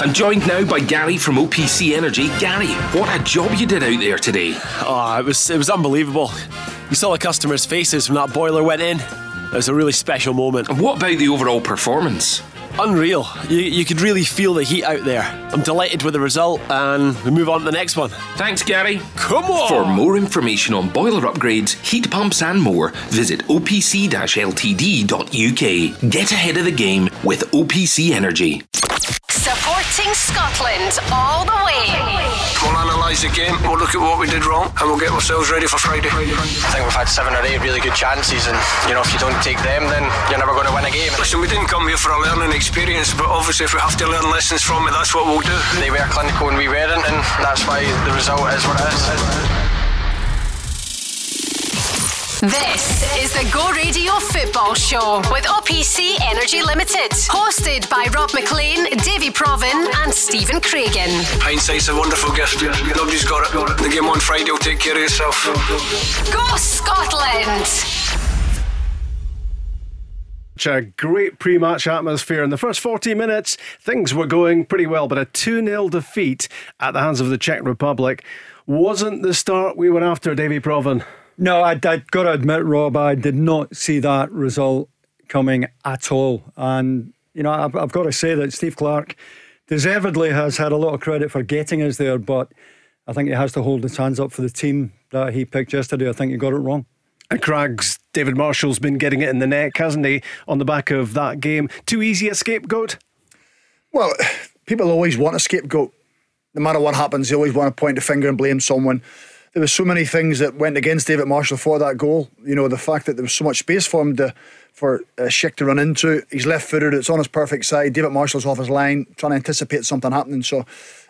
I'm joined now by Gary from OPC Energy. Gary, what a job you did out there today. Oh, it was it was unbelievable. You saw the customers' faces when that boiler went in. It was a really special moment. And what about the overall performance? Unreal. You, you could really feel the heat out there. I'm delighted with the result, and we move on to the next one. Thanks, Gary. Come on! For more information on boiler upgrades, heat pumps, and more, visit opc ltd.uk. Get ahead of the game with OPC Energy. Supporting Scotland all the way. We'll analyse the game, we'll look at what we did wrong, and we'll get ourselves ready for Friday. I think we've had seven or eight really good chances, and you know if you don't take them, then you're never going to win a game. Listen, we didn't come here for a learning experience, but obviously if we have to learn lessons from it, that's what we'll do. They were clinical and we weren't, and that's why the result is what it is. This is the Go Radio Football Show with OPC Energy Limited. Hosted by Rob Maclean, Davie Provan, and Stephen Craigan. Hindsight's a wonderful gift. Nobody's got it. The game on Friday will take care of itself. Go Scotland! A great pre match atmosphere. In the first 40 minutes, things were going pretty well, but a 2 0 defeat at the hands of the Czech Republic wasn't the start we were after, Davie Provan. No, I, I got to admit, Rob, I did not see that result coming at all. And, you know, I've, I've got to say that Steve Clarke deservedly has had a lot of credit for getting us there, but I think he has to hold his hands up for the team that he picked yesterday. I think he got it wrong. And Crags, David Marshall's been getting it in the neck, hasn't he, on the back of that game? Too easy a scapegoat? Well, people always want a scapegoat. No matter what happens, they always want to point the finger and blame someone there was so many things that went against David Marshall for that goal. You know, the fact that there was so much space for him to for uh, Schick to run into. He's left footed. It's on his perfect side. David Marshall's off his line, trying to anticipate something happening. So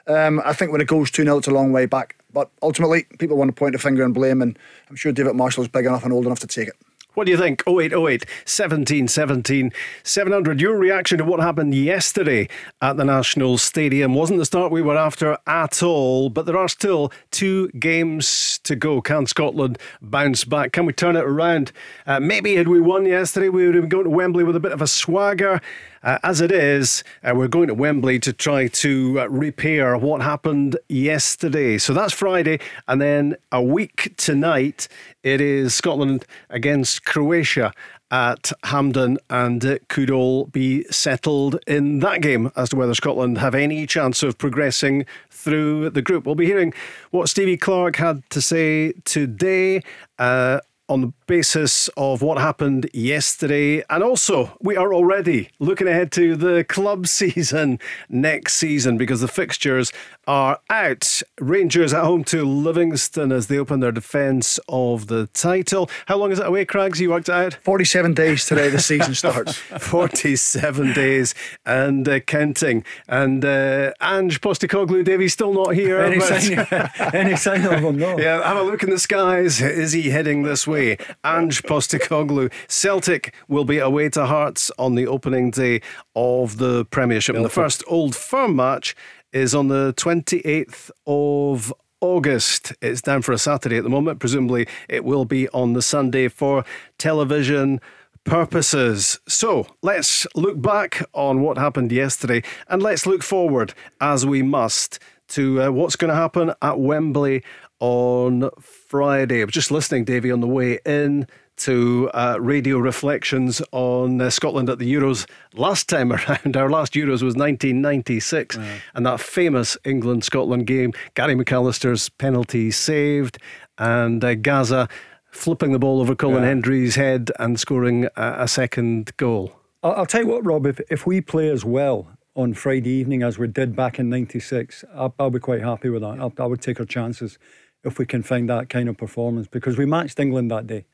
um, I think when it goes 2 0, it's a long way back. But ultimately, people want to point a finger and blame, and I'm sure David Marshall's big enough and old enough to take it. What do you think? 0808 17 17 700. Your reaction to what happened yesterday at the National Stadium wasn't the start we were after at all, but there are still two games to go. Can Scotland bounce back? Can we turn it around? Uh, maybe had we won yesterday, we would have been going to Wembley with a bit of a swagger. Uh, as it is, uh, we're going to Wembley to try to uh, repair what happened yesterday. So that's Friday, and then a week tonight, it is Scotland against Croatia at Hampden, and it could all be settled in that game as to whether Scotland have any chance of progressing through the group. We'll be hearing what Stevie Clarke had to say today. Uh, on the basis of what happened yesterday. And also, we are already looking ahead to the club season next season because the fixtures are out. Rangers at home to Livingston as they open their defence of the title. How long is it away, Crags? You worked it out? 47 days today the season starts. 47 days and uh, counting. And uh, Ange Postecoglou, Davy, still not here. Any sign, any sign of him, no. Yeah, have a look in the skies. Is he heading this way? Ange Postecoglou. Celtic will be away to Hearts on the opening day of the Premiership. And the first Old Firm match is on the 28th of August. It's down for a Saturday at the moment. Presumably, it will be on the Sunday for television purposes. So let's look back on what happened yesterday and let's look forward as we must to uh, what's going to happen at Wembley on Friday. I was just listening, Davy, on the way in to uh, radio reflections on uh, Scotland at the Euros last time around. Our last Euros was 1996, yeah. and that famous England Scotland game, Gary McAllister's penalty saved, and uh, Gazza flipping the ball over Colin yeah. Hendry's head and scoring a, a second goal. I'll, I'll, tell you what, Rob, if, if we play as well on Friday evening as we did back in 96, I'll, I'll be quite happy with that. I'll, I would take our chances if we can find that kind of performance because we matched England that day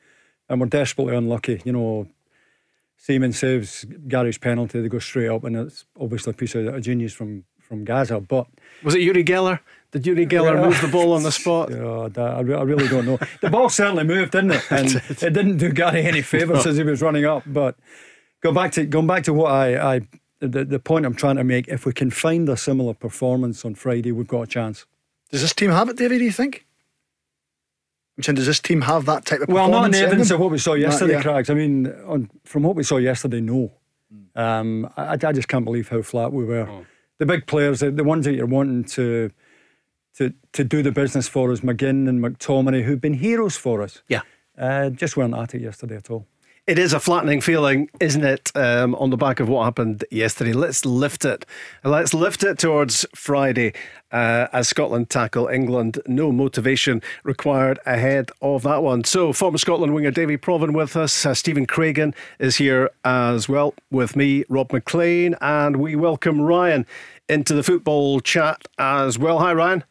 and we're desperately unlucky. You know, Seaman saves Gary's penalty, they go straight up, and it's obviously a piece of a genius from, from Gazza. But was it Uri Geller? Did Uri Geller move the ball on the spot? Yeah, I, I really don't know. the ball certainly moved, didn't it? And it, it didn't do Gary any favours no. as he was running up. But go back to going back to what I, I the, the point I'm trying to make. If we can find a similar performance on Friday, we've got a chance. Does this team have it, David? Do you think? I'm saying, does this team have that type of well, not in evidence of what we saw yesterday, yeah. Crags. I mean, on, from what we saw yesterday, no. Mm. Um, I, I, just can't believe how flat we were. Oh. the big players, the, the ones that you're wanting to to to do the business for us, McGinn and McTominay, who've been heroes for us. Yeah. Uh, just weren't at it yesterday at all. It is a flattening feeling, isn't it, um, on the back of what happened yesterday? Let's lift it. Let's lift it towards Friday uh, as Scotland tackle England. No motivation required ahead of that one. So, former Scotland winger Davie Provan with us. Uh, Stephen Craigan is here as well with me, Rob Maclean, and we welcome Ryan into the football chat as well. Hi, Ryan.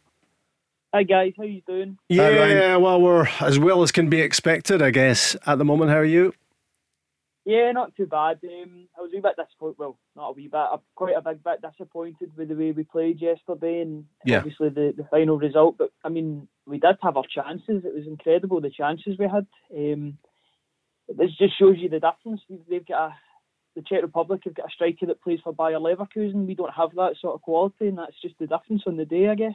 Hi guys, how you doing? Yeah, well, we're as well as can be expected, I guess, at the moment. How are you? Yeah, not too bad. Um, I was a wee bit disappointed. Well, not a wee bit. I'm quite a big bit disappointed with the way we played yesterday, and yeah. obviously the, the final result. But I mean, we did have our chances. It was incredible the chances we had. Um, this just shows you the difference. They've got a, the Czech Republic have got a striker that plays for Bayer Leverkusen. We don't have that sort of quality, and that's just the difference on the day, I guess.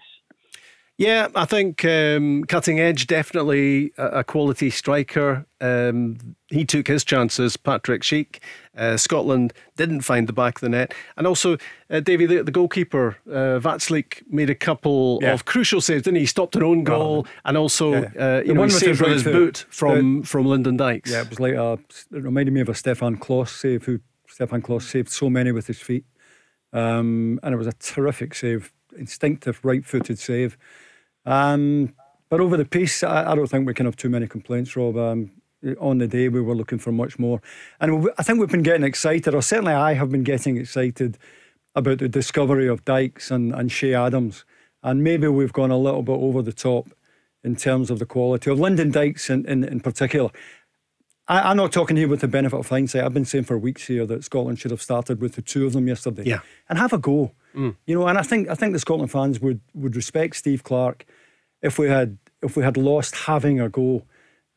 Yeah, I think um, cutting edge definitely a, a quality striker. Um, he took his chances. Patrick Schick, uh, Scotland didn't find the back of the net, and also uh, Davy, the, the goalkeeper uh, Vaclík made a couple Yeah. of crucial saves. Didn't he? he stopped an own goal, and also Yeah. uh, The know one he with saved his with his foot. boot from from Lyndon Dykes. Yeah, it was like a. It reminded me of a Stefan Klos save. Who Stefan Klos saved so many with his feet, um, and it was a terrific save, instinctive right-footed save. Um, but over the piece, I, I don't think we can have too many complaints, Rob. Um, on the day, we were looking for much more, and we, I think we've been getting excited, or certainly I have been getting excited about the discovery of Dykes and, and Che Adams, and maybe we've gone a little bit over the top in terms of the quality of Lyndon Dykes in, in, in particular. I, I'm not talking here with the benefit of hindsight. I've been saying for weeks here that Scotland should have started with the two of them yesterday. Yeah. And have a go. You know, and I think I think the Scotland fans would, would respect Steve Clarke if we had if we had lost having a go.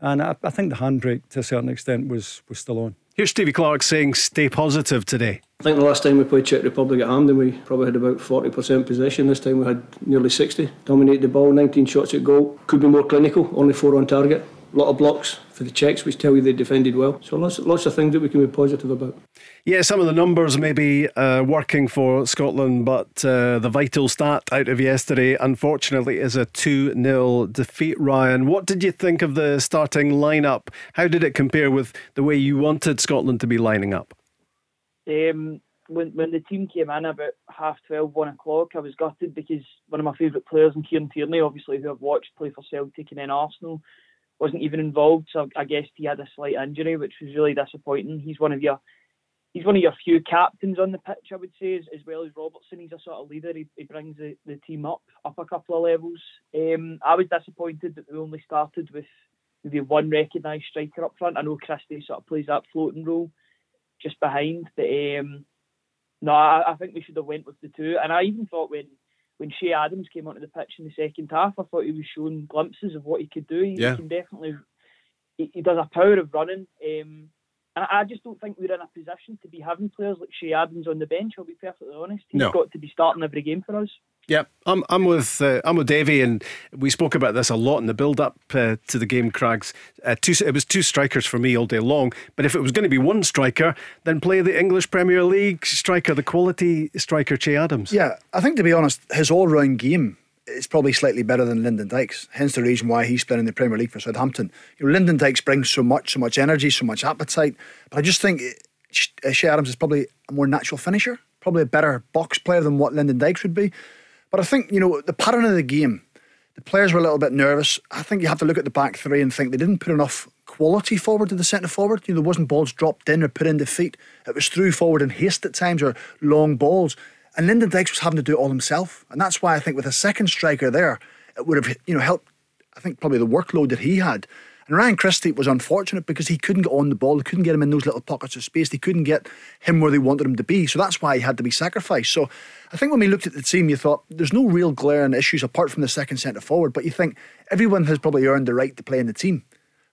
And I, I think the handbrake to a certain extent was was still on. Here's Stevie Clarke saying, "Stay positive today." I think the last time we played Czech Republic at Hampden, we probably had about 40% possession. This time we had nearly 60. Dominated the ball, 19 shots at goal. Could be more clinical, only four on target. A lot of blocks for the Czechs, which tell you they defended well. So lots, lots of things that we can be positive about. Yeah, some of the numbers may be uh, working for Scotland, but uh, the vital stat out of yesterday, unfortunately, is a 2 0 defeat. Ryan, what did you think of the starting lineup? How did it compare with the way you wanted Scotland to be lining up? Um, when when the team came in about half 12, 1 o'clock, I was gutted because one of my favourite players in Kieran Tierney, obviously, who I've watched play for Celtic and then Arsenal, wasn't even involved. So I guess he had a slight injury, which was really disappointing. He's one of your he's one of your few captains on the pitch, I would say, as, as well as Robertson. He's a sort of leader. He, he brings the, the team up up a couple of levels. Um, I was disappointed that we only started with maybe one recognised striker up front. I know Christie sort of plays that floating role just behind, but um, no, I, I think we should have went with the two. And I even thought when when Che Adams came onto the pitch in the second half, I thought he was showing glimpses of what he could do. He, Yeah. can definitely. He, he does a power of running. Um, and I I just don't think we're in a position to be having players like Che Adams on the bench. I'll be perfectly honest. He's No. got to be starting every game for us. Yeah, I'm I'm with uh, I'm with Davy, and we spoke about this a lot in the build up uh, to the game. Crags, uh, two it was two strikers for me all day long. But if it was going to be one striker, then play the English Premier League striker, the quality striker, Che Adams. Yeah, I think to be honest, his all round game is probably slightly better than Lyndon Dykes. Hence the reason why he's playing in the Premier League for Southampton. You know, Lyndon Dykes brings so much, so much energy, so much appetite. But I just think uh, Che Adams is probably a more natural finisher, probably a better box player than what Lyndon Dykes would be. But I think, you know, the pattern of the game, the players were a little bit nervous. I think you have to look at the back three and think they didn't put enough quality forward to the centre forward. You know, there wasn't balls dropped in or put in feet. It was through forward in haste at times or long balls. And Lyndon Dykes was having to do it all himself. And that's why I think with a second striker there, it would have, you know, helped, I think, probably the workload that he had. And Ryan Christie was unfortunate because he couldn't get on the ball. They couldn't get him in those little pockets of space. They couldn't get him where they wanted him to be. So that's why he had to be sacrificed. So I think when we looked at the team, you thought there's no real glaring issues apart from the second centre forward. But you think everyone has probably earned the right to play in the team.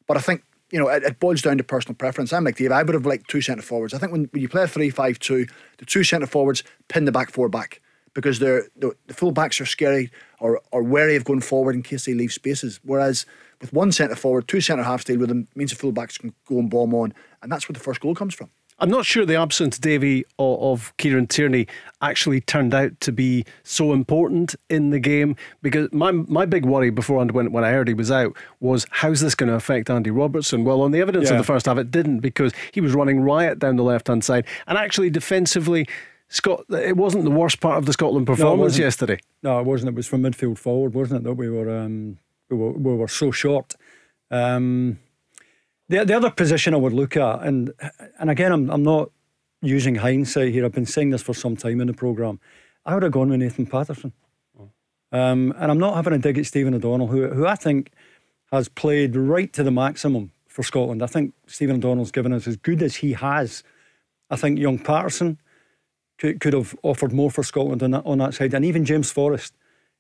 But I think, you know, it, it boils down to personal preference. I'm like Dave. I would have liked two centre forwards. I think when, when you play a 3 5 2, the two centre forwards pin the back four back because they're, the, the full backs are scary or, or wary of going forward in case they leave spaces. Whereas with one centre forward, two centre halves stay with them means the full backs can go and bomb on. And that's where the first goal comes from. I'm not sure the absence, Davy, of, of Kieran Tierney actually turned out to be so important in the game because my my big worry before when, when I heard he was out was how's this going to affect Andy Robertson? Well, on the evidence yeah. of the first half, it didn't because he was running riot down the left hand side and actually defensively. Scott, it wasn't the worst part of the Scotland performance no, yesterday. No, it wasn't. It was from midfield forward, wasn't it? That we were um, we were, we were so short. Um, the, the other position I would look at, and and again, I'm, I'm not using hindsight here. I've been saying this for some time in the programme. I would have gone with Nathan Patterson. Um, and I'm not having a dig at Stephen O'Donnell, who, who I think has played right to the maximum for Scotland. I think Stephen O'Donnell's given us as good as he has. I think young Patterson could, could have offered more for Scotland on that, on that side. And even James Forrest.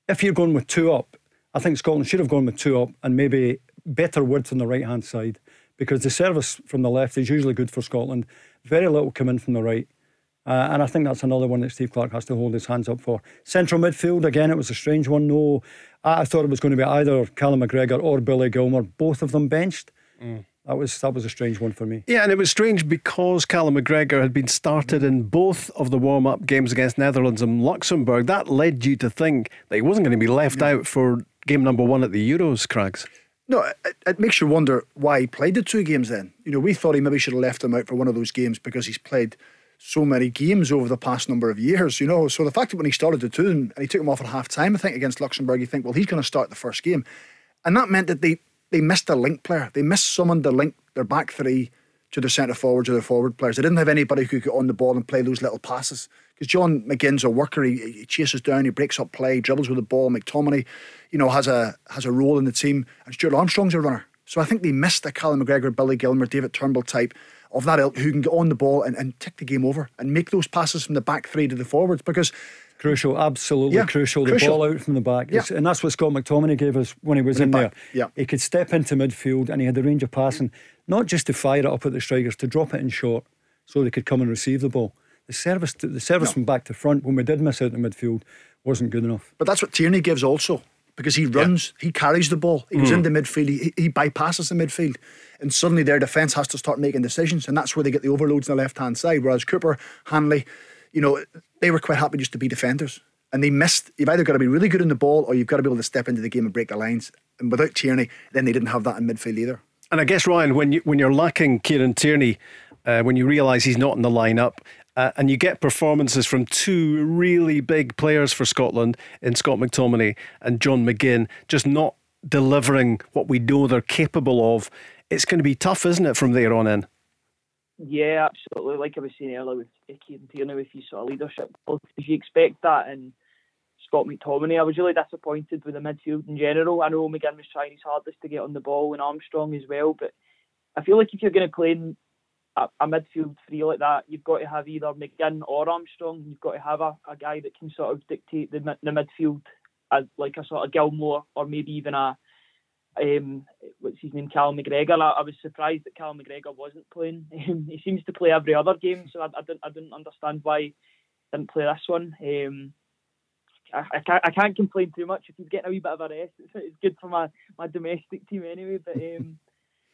If you're going with two up, I think Scotland should have gone with two up and maybe better width on the right hand side because the service from the left is usually good for Scotland. Very little come in from the right. Uh, and I think that's another one that Steve Clarke has to hold his hands up for. Central midfield, again, it was a strange one. No, I thought it was going to be either Callum McGregor or Billy Gilmour, both of them benched. Mm. That was that was a strange one for me. Yeah, and it was strange because Callum McGregor had been started in both of the warm up games against Netherlands and Luxembourg. That led you to think that he wasn't going to be left out for game number one at the Euros, Craigs. No, it, it, makes you wonder why he played the two games then. You know, we thought he maybe should have left him out for one of those games because he's played so many games over the past number of years, you know. So the fact that when he started the two and he took him off at half time, I think, against Luxembourg, you think, well, he's going to start the first game. And that meant that they, they missed a link player. They missed someone to link their back three to their centre forwards or their forward players. They didn't have anybody who could get on the ball and play those little passes. Because John McGinn's a worker, he, he, chases down, he breaks up play, dribbles with the ball. McTominay you know, has a has a role in the team. And Stuart Armstrong's a runner. So I think they missed a Callum McGregor, Billy Gilmour, David Turnbull type of that ilk who can get on the ball and, and tick the game over and make those passes from the back three to the forwards because Crucial, absolutely yeah, crucial. The crucial. ball out from the back. Yeah. And that's what Scott McTominay gave us when he was in, in there. Yeah. He could step into midfield and he had the range of passing, not just to fire it up at the strikers, to drop it in short so they could come and receive the ball. The service, to, the service no. from back to front, when we did miss out in midfield, wasn't good enough. But that's what Tierney gives also because he runs, yeah. he carries the ball, he goes mm. into midfield, he, he bypasses the midfield, and suddenly their defence has to start making decisions, and that's where they get the overloads on the left hand side. Whereas Cooper, Hanley, you know, they were quite happy just to be defenders. And they missed, you've either got to be really good in the ball or you've got to be able to step into the game and break the lines. And without Tierney, then they didn't have that in midfield either. And I guess, Ryan, when, you, when you're lacking Kieran Tierney, uh, when you realise he's not in the lineup, uh, and you get performances from two really big players for Scotland in Scott McTominay and John McGinn, just not delivering what we know they're capable of. It's going to be tough, isn't it, from there on in? Yeah, absolutely. Like I was saying earlier with Kieran Tierney, with his sort of leadership, if you expect that and Scott McTominay, I was really disappointed with the midfield in general. I know McGinn was trying his hardest to get on the ball and Armstrong as well, but I feel like if you're going to play a, midfield three like that, you've got to have either McGinn or Armstrong. You've got to have a, a guy that can sort of dictate the, the midfield, as like a sort of Gilmour or maybe even a um, what's his name, Cal McGregor. I, I, was surprised that Cal McGregor wasn't playing. He seems to play every other game, so I, I didn't I didn't understand why he didn't play this one. Um, I, I, can't, I can't complain too much if he's getting a wee bit of a rest. It's, it's good for my, my domestic team anyway. But um,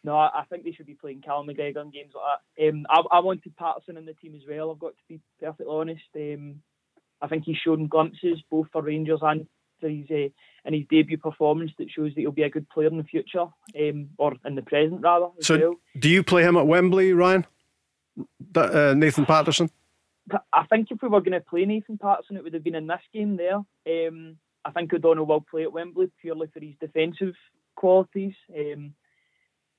no, I, think they should be playing Callum McGregor in games like that. Um, I, I wanted Patterson in the team as well. I've got to be perfectly honest. Um, I think he's shown glimpses both for Rangers and for his uh, in his debut performance that shows that he'll be a good player in the future, um, or in the present rather. So, well. do you play him at Wembley, Ryan? uh, Nathan Patterson. I think if we were going to play Nathan Patterson, it would have been in this game there. Um, I think O'Donnell will play at Wembley purely for his defensive qualities. Um,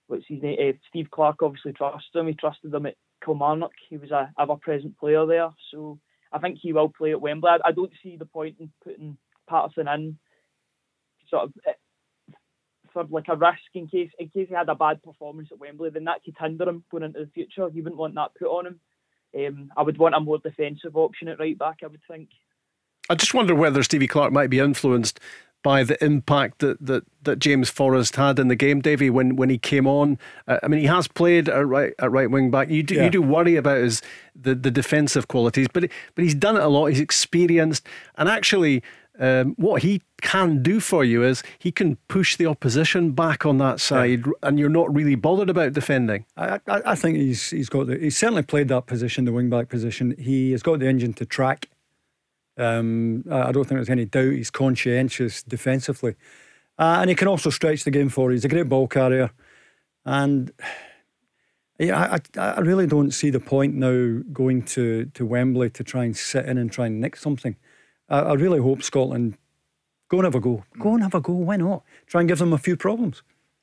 what's his name? Uh, Steve Clarke obviously trusted him. He trusted him at Kilmarnock. He was a ever-present player there, so I think he will play at Wembley. I, I don't see the point in putting Patterson in, sort of eh, for like a risk in case in case he had a bad performance at Wembley. Then that could hinder him going into the future. You wouldn't want that put on him. Um, I would want a more defensive option at right back. I would think. I just wonder whether Stevie Clarke might be influenced by the impact that, that, that James Forrest had in the game, Davy, when, when he came on. Uh, I mean, he has played at right at right wing back. You do yeah. you do worry about his the, the defensive qualities, but but he's done it a lot. He's experienced, and actually, Um, what he can do for you is he can push the opposition back on that side, yeah. and you're not really bothered about defending. I, I, I, think he's he's got the, he's certainly played that position, the wing back position. He has got the engine to track. Um, I don't think there's any doubt he's conscientious defensively, uh, and he can also stretch the game forward. He's a great ball carrier, and yeah, I, I really don't see the point now going to, to Wembley to try and sit in and try and nick something. I, I really hope Scotland go and have a go. Go and have a go. Why not? Try and give them a few problems.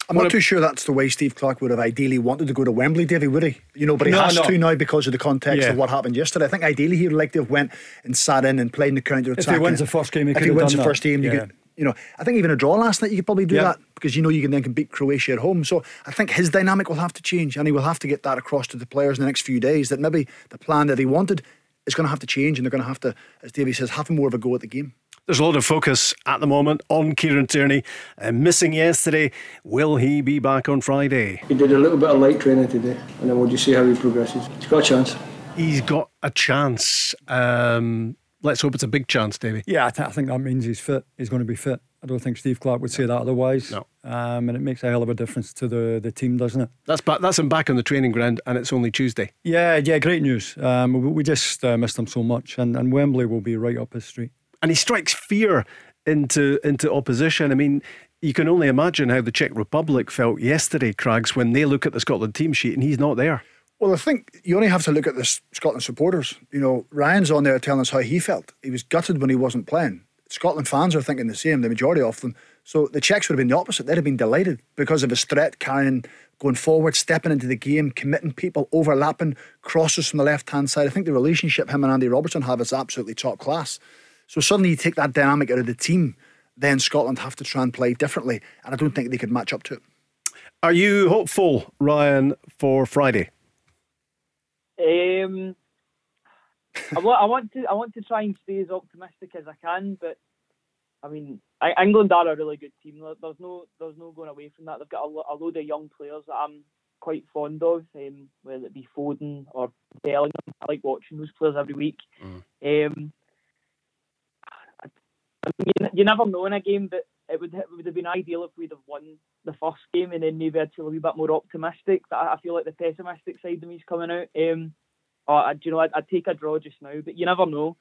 I'm not too sure that's the way Steve Clarke would have ideally wanted to go to Wembley, Davy, would he? You know, but he no, has no. to now because of the context yeah. of what happened yesterday. I think ideally he would like to have went and sat in and played in the counter attack. If he wins the first game, he if he wins the that. first game, yeah. you could you know, I think even a draw last night, you could probably do yeah. that because you know you can then can beat Croatia at home. So I think his dynamic will have to change, and he will have to get that across to the players in the next few days. That maybe the plan that he wanted is going to have to change, and they're going to have to, as Davey says, have more of a go at the game. There's a lot of focus at the moment on Kieran Tierney. Uh, missing yesterday. Will he be back on Friday? He did a little bit of light training today, and then we'll just see how he progresses. He's got a chance. He's got a chance. Um, let's hope it's a big chance, Davey. Yeah, I, th- I, think that means he's fit. He's going to be fit. I don't think Steve Clarke would say that otherwise. No. Um, and it makes a hell of a difference to the, the team, doesn't it? That's back, that's him back on the training ground, and it's only Tuesday. Yeah, yeah, great news. Um, we, we, just uh, missed him so much, and, and Wembley will be right up his street. And he strikes fear into into opposition. I mean, you can only imagine how the Czech Republic felt yesterday, Crags, when they look at the Scotland team sheet and he's not there. Well, I think you only have to look at the Scotland supporters. You know, Ryan's on there telling us how he felt. He was gutted when he wasn't playing. Scotland fans are thinking the same, the majority of them. So the Czechs would have been the opposite. They'd have been delighted because of his threat, carrying, going forward, stepping into the game, committing people, overlapping, crosses from the left hand side. I think the relationship him and Andy Robertson have is absolutely top class. So suddenly you take that dynamic out of the team, then Scotland have to try and play differently. And I don't think they could match up to it. Are you hopeful, Ryan, for Friday? Um, I, want, I want to I want to try and stay as optimistic as I can, but I mean, England are a really good team. There's no there's no going away from that. They've got a, a load of young players that I'm quite fond of, um, whether it be Foden or Bellingham. I like watching those players every week. Mm. Um, I, I mean, you, never know in a game, but it would it would have been ideal if we'd have won the first game and then maybe I'd feel a wee bit more optimistic. But I, feel like the pessimistic side of me is coming out. Um, I, you know, I'd, I'd take a draw just now, but you never know.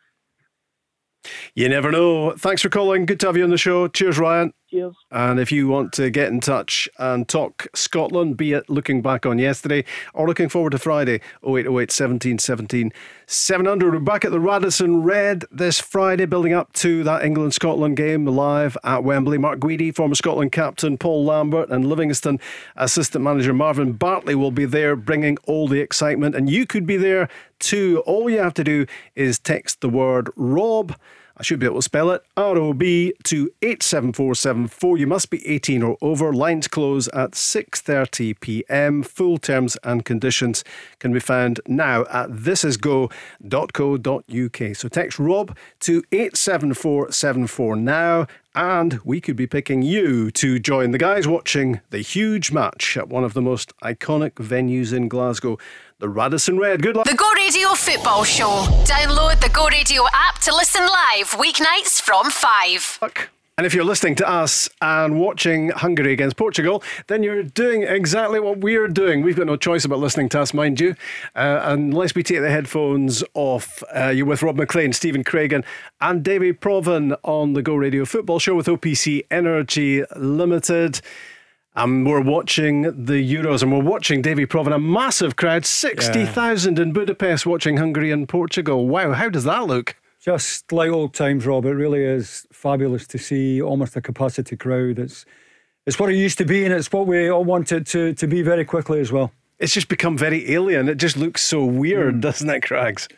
You never know. Thanks for calling. Good to have you on the show. Cheers, Ryan. Cheers. And if you want to get in touch and talk Scotland, be it looking back on yesterday or looking forward to Friday, 0808 17 17 700. We're back at the Radisson Red this Friday, building up to that England Scotland game live at Wembley. Mark Guidi, former Scotland captain, Paul Lambert, and Livingston assistant manager Marvin Bartley will be there bringing all the excitement. And you could be there too. All you have to do is text the word Rob I should be able to spell it. ROB to 87474. You must be 18 or over. Lines close at 6:30 p.m. Full terms and conditions can be found now at thisisgo.co.uk. So text Rob to 87474 now and we could be picking you to join the guys watching the huge match at one of the most iconic venues in Glasgow the Radisson Red. Good luck. The Go Radio Football Show. Download the Go Radio app to listen live weeknights from 5. And if you're listening to us and watching Hungary against Portugal, then you're doing exactly what we're doing. We've got no choice about listening to us, mind you. Uh, unless we take the headphones off, uh, you're with Rob Maclean, Stephen Craigan, and Davie Provan on the Go Radio Football Show with OPC Energy Limited. And we're watching the Euros and we're watching Davie Provan, a massive crowd, 60,000 yeah. in Budapest watching Hungary and Portugal. Wow, how does that look? Just like old times, Rob. It really is fabulous to see almost a capacity crowd. It's, it's what it used to be and it's what we all wanted to, to be very quickly as well. It's just become very alien. It just looks so weird, mm. doesn't it, Crags?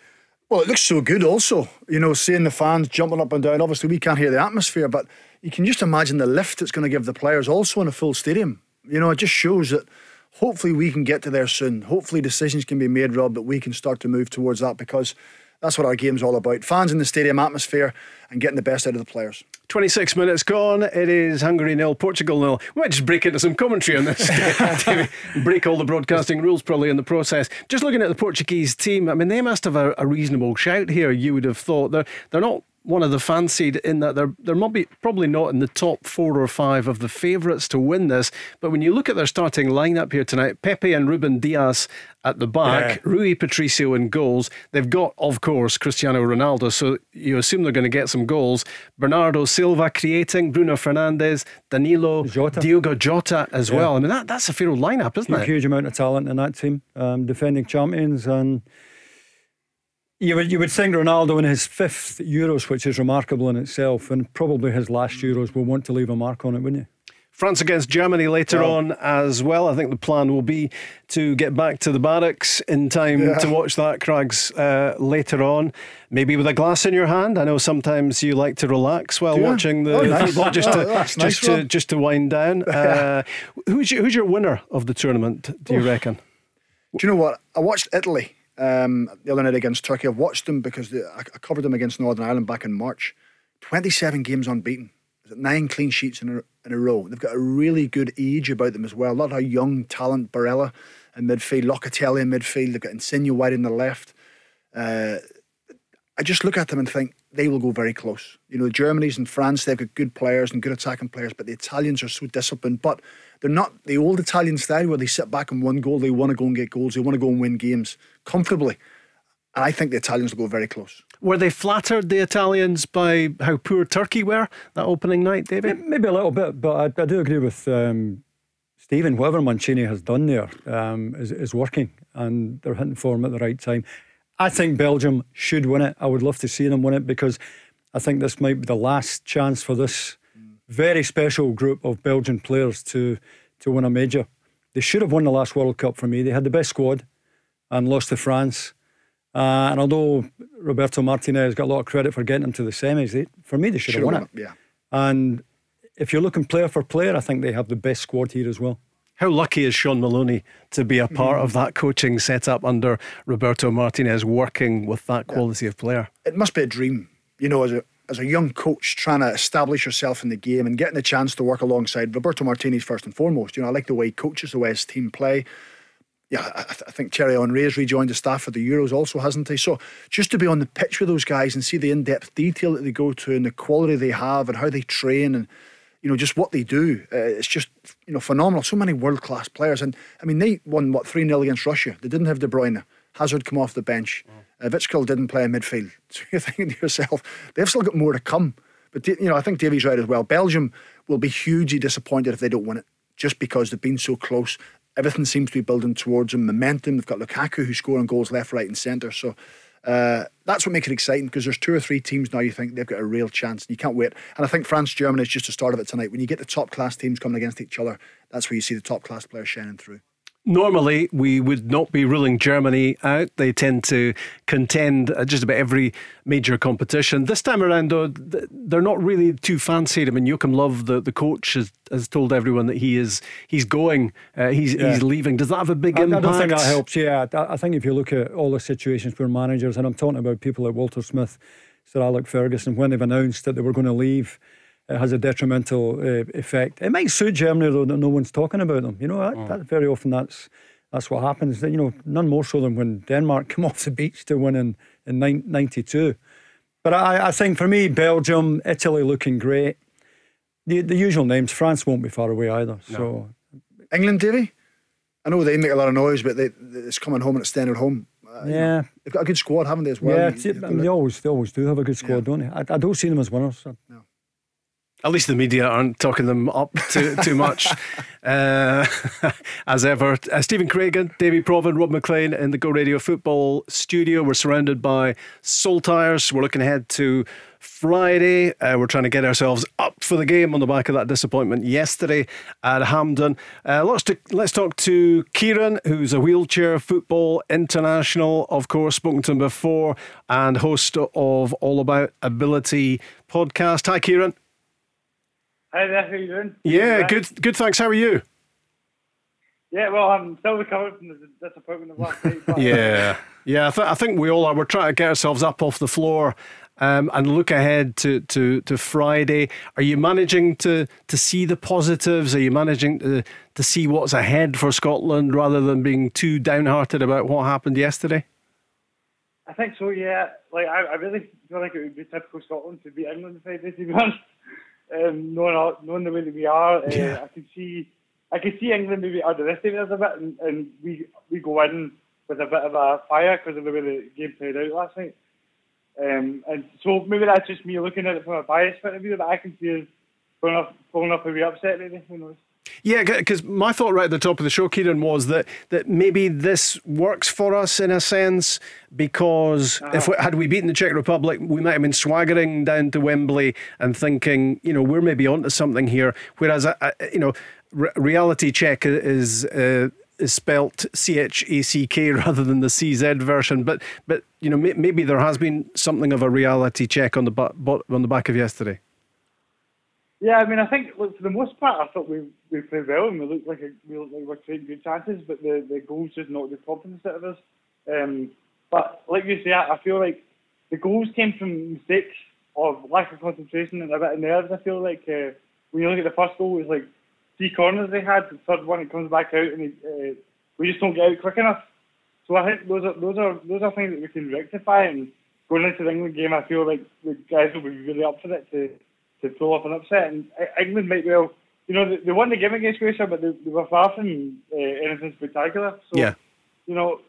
Well, it looks so good also. You know, seeing the fans jumping up and down. Obviously, we can't hear the atmosphere, but you can just imagine the lift it's going to give the players also in a full stadium. You know, it just shows that hopefully we can get to there soon. Hopefully decisions can be made, Rob, that we can start to move towards that because that's what our game's all about. Fans in the stadium atmosphere and getting the best out of the players. 26 minutes gone. It is Hungary nil, Portugal nil. We might just break into some commentary on this. break all the broadcasting rules probably in the process. Just looking at the Portuguese team, I mean, they must have a, a reasonable shout here. You would have thought they're they're not one of the fancied in that they're they're maybe probably not in the top four or five of the favourites to win this. But when you look at their starting lineup here tonight, Pepe and Ruben Dias at the back, yeah. Rui Patricio in goals. They've got, of course, Cristiano Ronaldo, so you assume they're going to get some goals. Bernardo Silva creating, Bruno Fernandes, Danilo, Jota. Diogo Jota as yeah. well. I mean, that, that's a fair old lineup, isn't huge, it? Huge amount of talent in that team, um, defending champions and. You would, you would think Ronaldo in his fifth Euros, which is remarkable in itself, and probably his last Euros, will want to leave a mark on it, wouldn't you? France against Germany later oh. on as well. I think the plan will be to get back to the barracks in time yeah. to watch that, Craigs, uh, later on. Maybe with a glass in your hand. I know sometimes you like to relax while yeah. watching the oh, nice. football, just to oh, just nice to just to wind down. Uh, who's your, who's your winner of the tournament? Do you reckon? Do you know what? I watched Italy um, the other night against Turkey. I've watched them because they, I covered them against Northern Ireland back in March. Twenty-seven games unbeaten. Nine clean sheets in a, in a row. They've got a really good age about them as well. A lot of young talent. Barella in midfield, Locatelli in midfield. They've got Insigne wide in the left. Uh, I just look at them and think they will go very close. You know, Germany's and France, they've got good players and good attacking players, but the Italians are so disciplined. But they're not the old Italian style where they sit back and one goal. They want to go and get goals. They want to go and win games comfortably. And I think the Italians will go very close. Were they flattered, the Italians, by how poor Turkey were that opening night, David? Maybe a little bit, but I, I do agree with um, Stephen. Whatever Mancini has done there um, is, is working, and they're hitting form at the right time. I think Belgium should win it. I would love to see them win it because I think this might be the last chance for this very special group of Belgian players to to win a major. They should have won the last World Cup for me. They had the best squad and lost to France. Uh, and although Roberto Martinez got a lot of credit for getting them to the semis, they, for me, they should, have won, it. Yeah. And if you're looking player for player, I think they have the best squad here as well. How lucky is Shaun Maloney to be a part mm. of that coaching setup under Roberto Martinez, working with that quality yeah. of player? It must be a dream, you know, as a as a young coach trying to establish yourself in the game and getting the chance to work alongside Roberto Martinez first and foremost. You know, I like the way he coaches, the way his team play yeah, I, th- I think Thierry Henry has rejoined the staff for the Euros also, hasn't he? So just to be on the pitch with those guys and see the in-depth detail that they go to and the quality they have and how they train and you know just what they do, uh, it's just you know phenomenal. So many world-class players, and I mean they won what three 0 against Russia. They didn't have De Bruyne. Hazard come off the bench. Mm. Uh, didn't play in midfield. So you're thinking to yourself, they've still got more to come. But you know, I think Davey's right as well. Belgium will be hugely disappointed if they don't win it, just because they've been so close everything seems to be building towards them. Momentum. They've got Lukaku who's scoring goals left, right, and centre. So uh, that's what makes it exciting because there's two or three teams now you think they've got a real chance and you can't wait. And I think France Germany is just the start of it tonight. When you get the top class teams coming against each other, that's where you see the top class players shining through. Normally, we would not be ruling Germany out. They tend to contend at just about every major competition. This time around, though, they're not really too fancied. I mean, Joachim Löw, the, the coach, has, has told everyone that he is he's going, uh, he's yeah. he's leaving. Does that have a big I, impact? I don't think that helps. Yeah, I think if you look at all the situations where managers, and I'm talking about people like Walter Smith, Sir Alex Ferguson, when they've announced that they were going to leave it has a detrimental uh, effect. It might suit Germany though that no one's talking about them. You know, that, mm. that very often that's that's what happens. You know, none more so than when Denmark come off the beach to win in in '92. But I, I think for me, Belgium, Italy looking great. The the usual names. France won't be far away either. No. So England, Davy. I know they make a lot of noise, but they, it's coming home and it's staying at home. Uh, yeah, they've got a good squad, haven't they? As well. Yeah, you, I mean, they always they always do have a good squad, yeah. don't they? I, I, don't see them as winners. So. No. At least the media aren't talking them up too, too much. uh, as ever, uh, Stephen Craigan, Davie Provan, Rob Maclean in the Go Radio Football Studio. We're surrounded by Saltires. We're looking ahead to Friday. Uh, we're trying to get ourselves up for the game on the back of that disappointment yesterday at Hampden. Uh, let's, to, let's talk to Kieran, who's a wheelchair football international, of course, spoken to him before, and host of All About Ability podcast. Hi, Kieran. Hi there, how you doing? Yeah, good, good. Thanks. How are you? Yeah, well, I'm still recovering from the disappointment of last night. yeah, yeah. I, th- I, think we all are. We're trying to get ourselves up off the floor um, and look ahead to, to, to Friday. Are you managing to to see the positives? Are you managing to to see what's ahead for Scotland rather than being too downhearted about what happened yesterday? I think so. Yeah, like I, I really feel like it would be typical Scotland to beat England Friday. To be honest, um, knowing our- knowing the way that we are, uh, Yeah. I could see I could see England maybe underestimate us a bit, and, and we we go in with a bit of a fire because of the way the game played out last night. Um, and so maybe that's just me looking at it from a bias point of view, but I can see us pulling up pulling up a wee upset. Maybe who knows. Yeah, because my thought right at the top of the show, Kieran, was that that maybe this works for us in a sense because if we, had we beaten the Czech Republic, we might have been swaggering down to Wembley and thinking, you know, we're maybe onto something here. Whereas, uh, uh, you know, re- reality check is. Uh, is spelt C H A C K rather than the C Z version, but but you know may, maybe there has been something of a reality check on the bu- on the back of yesterday. Yeah, I mean, I think look, for the most part, I thought we we played well and we looked like a, we looked like we were creating good chances, but the, the goals just knocked the confidence out of us. Um, but like you say, I, I feel like the goals came from mistakes of lack of concentration and a bit of nerves. I feel like uh, when you look at the first goal, it was like three corners they had. The third one, it comes back out, and it, uh, we just don't get out quick enough. So I think those are those are those are things that we can rectify. And going into the England game, I feel like the guys will be really up for it to to pull off an upset. And England might well, you know, they, they won the game against Croatia, but they, they were far from uh, anything spectacular. So Yeah. you know,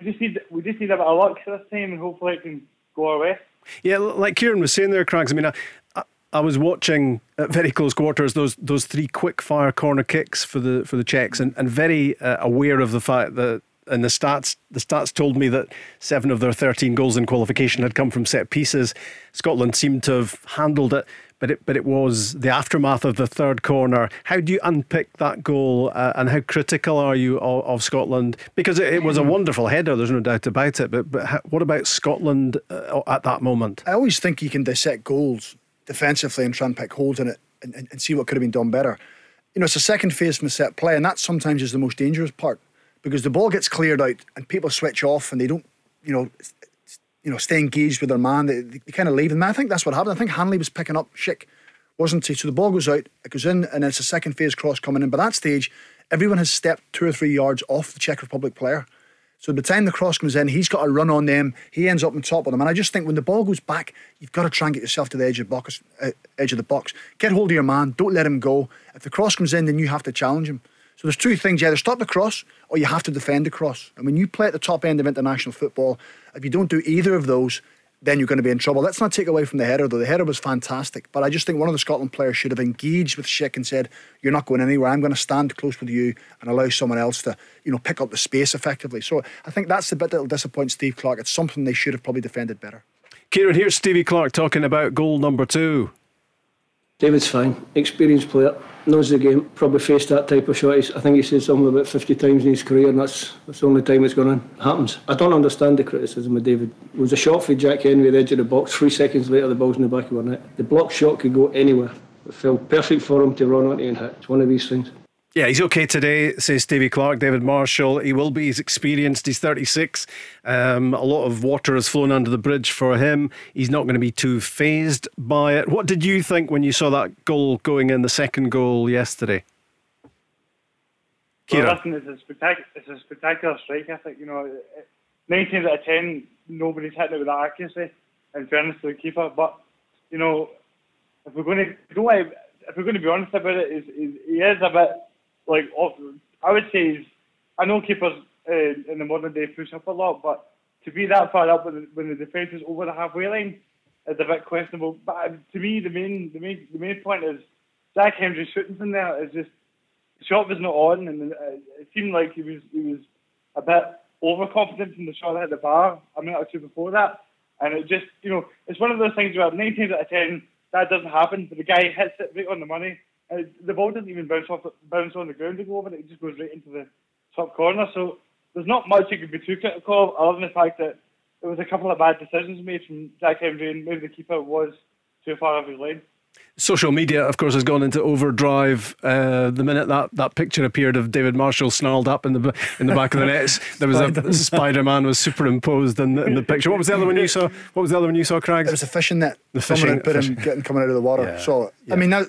we just need we just need a bit of luck this time, and hopefully it can go our way. Yeah, like Kieran was saying there, Craigs. I mean, I, I, I was watching at very close quarters those those three quick fire corner kicks for the for the Czechs, and, and very uh, aware of the fact that. And the stats, the stats told me that seven of their 13 goals in qualification had come from set pieces. Scotland seemed to have handled it, but it, but it was the aftermath of the third corner. How do you unpick that goal, uh, and how critical are you of, of Scotland? Because it, it was a wonderful header, there's no doubt about it. But but how, what about Scotland uh, at that moment? I always think you can dissect goals defensively and try and pick holes in it and, and, and see what could have been done better. You know, it's a second phase from a set play, and that sometimes is the most dangerous part because the ball gets cleared out and people switch off and they don't, you know, you know, stay engaged with their man. They, they, kind of leave. And I think that's what happened. I think Hanley was picking up Schick, wasn't he? So the ball goes out, it goes in, and it's a second phase cross coming in. By that stage, everyone has stepped two or three yards off the Czech Republic player. So by the time the cross comes in, he's got a run on them. He ends up on top of them. And I just think when the ball goes back, you've got to try and get yourself to the edge of the box. Uh, edge of the box. Get hold of your man. Don't let him go. If the cross comes in, then you have to challenge him. So there's two things: you either stop the cross or you have to defend the cross. And when you play at the top end of international football, if you don't do either of those, then you're going to be in trouble. Let's not take away from the header, though. The header was fantastic. But I just think one of the Scotland players should have engaged with Schick and said, You're not going anywhere. I'm going to stand close with you and allow someone else to, you know, pick up the space effectively. So I think that's the bit that'll disappoint Steve Clarke. It's something they should have probably defended better. Kieran, here's Stevie Clarke talking about goal number two. David's fine, experienced player, knows the game, probably faced that type of shot. I think he said something about 50 times in his career, and that's, that's the only time it's going to happens. I don't understand the criticism of David. It was a shot for Jack Hendry at the edge of the box. Three seconds later, the ball's in the back of our net. The block shot could go anywhere. It felt perfect for him to run onto and hit. It's one of these things. Yeah, he's okay today, says Stevie Clarke. David Marshall, he will be. He's experienced. He's 36. Um, a lot of water has flown under the bridge for him. He's not going to be too phased by it. What did you think when you saw that goal going in, the second goal yesterday? Well, listen, it's a spectacular, it's a spectacular strike. I think you know, it- nine times out of ten, nobody's hitting it with that accuracy. In fairness to the keeper, but you know, if we're going to, you know what, if we're going to be honest about it, is, is he is a bit like I would say. I know keepers uh, in the modern day push up a lot, but to be that far up when the, when the defence is over the halfway line is a bit questionable. But uh, to me, the main the main the main point is Jack Hendry's shooting from there is just the shot was not on, and uh, it seemed like he was he was a bit overconfident in the shot at the bar a minute or two before that, and it just you know it's one of those things where nine times out of ten that doesn't happen, but the guy hits it right on the money. And the ball doesn't even bounce off bounce on the ground to go over it; it just goes right into the top corner. So there's not much you could be too critical of, other than the fact that there was a couple of bad decisions made from Jack Hendry, and maybe the keeper was too far off his lane. Social media, of course, has gone into overdrive. Uh, the minute that, that picture appeared of David Marshall snarled up in the in the back of the nets, there was a Spider Man was superimposed in the, in the picture. What was the other one you saw? What was the other one you saw, Craig? It was a fishing net. The Someone fishing- had put him getting coming out of the water. Yeah, So yeah. I mean, now,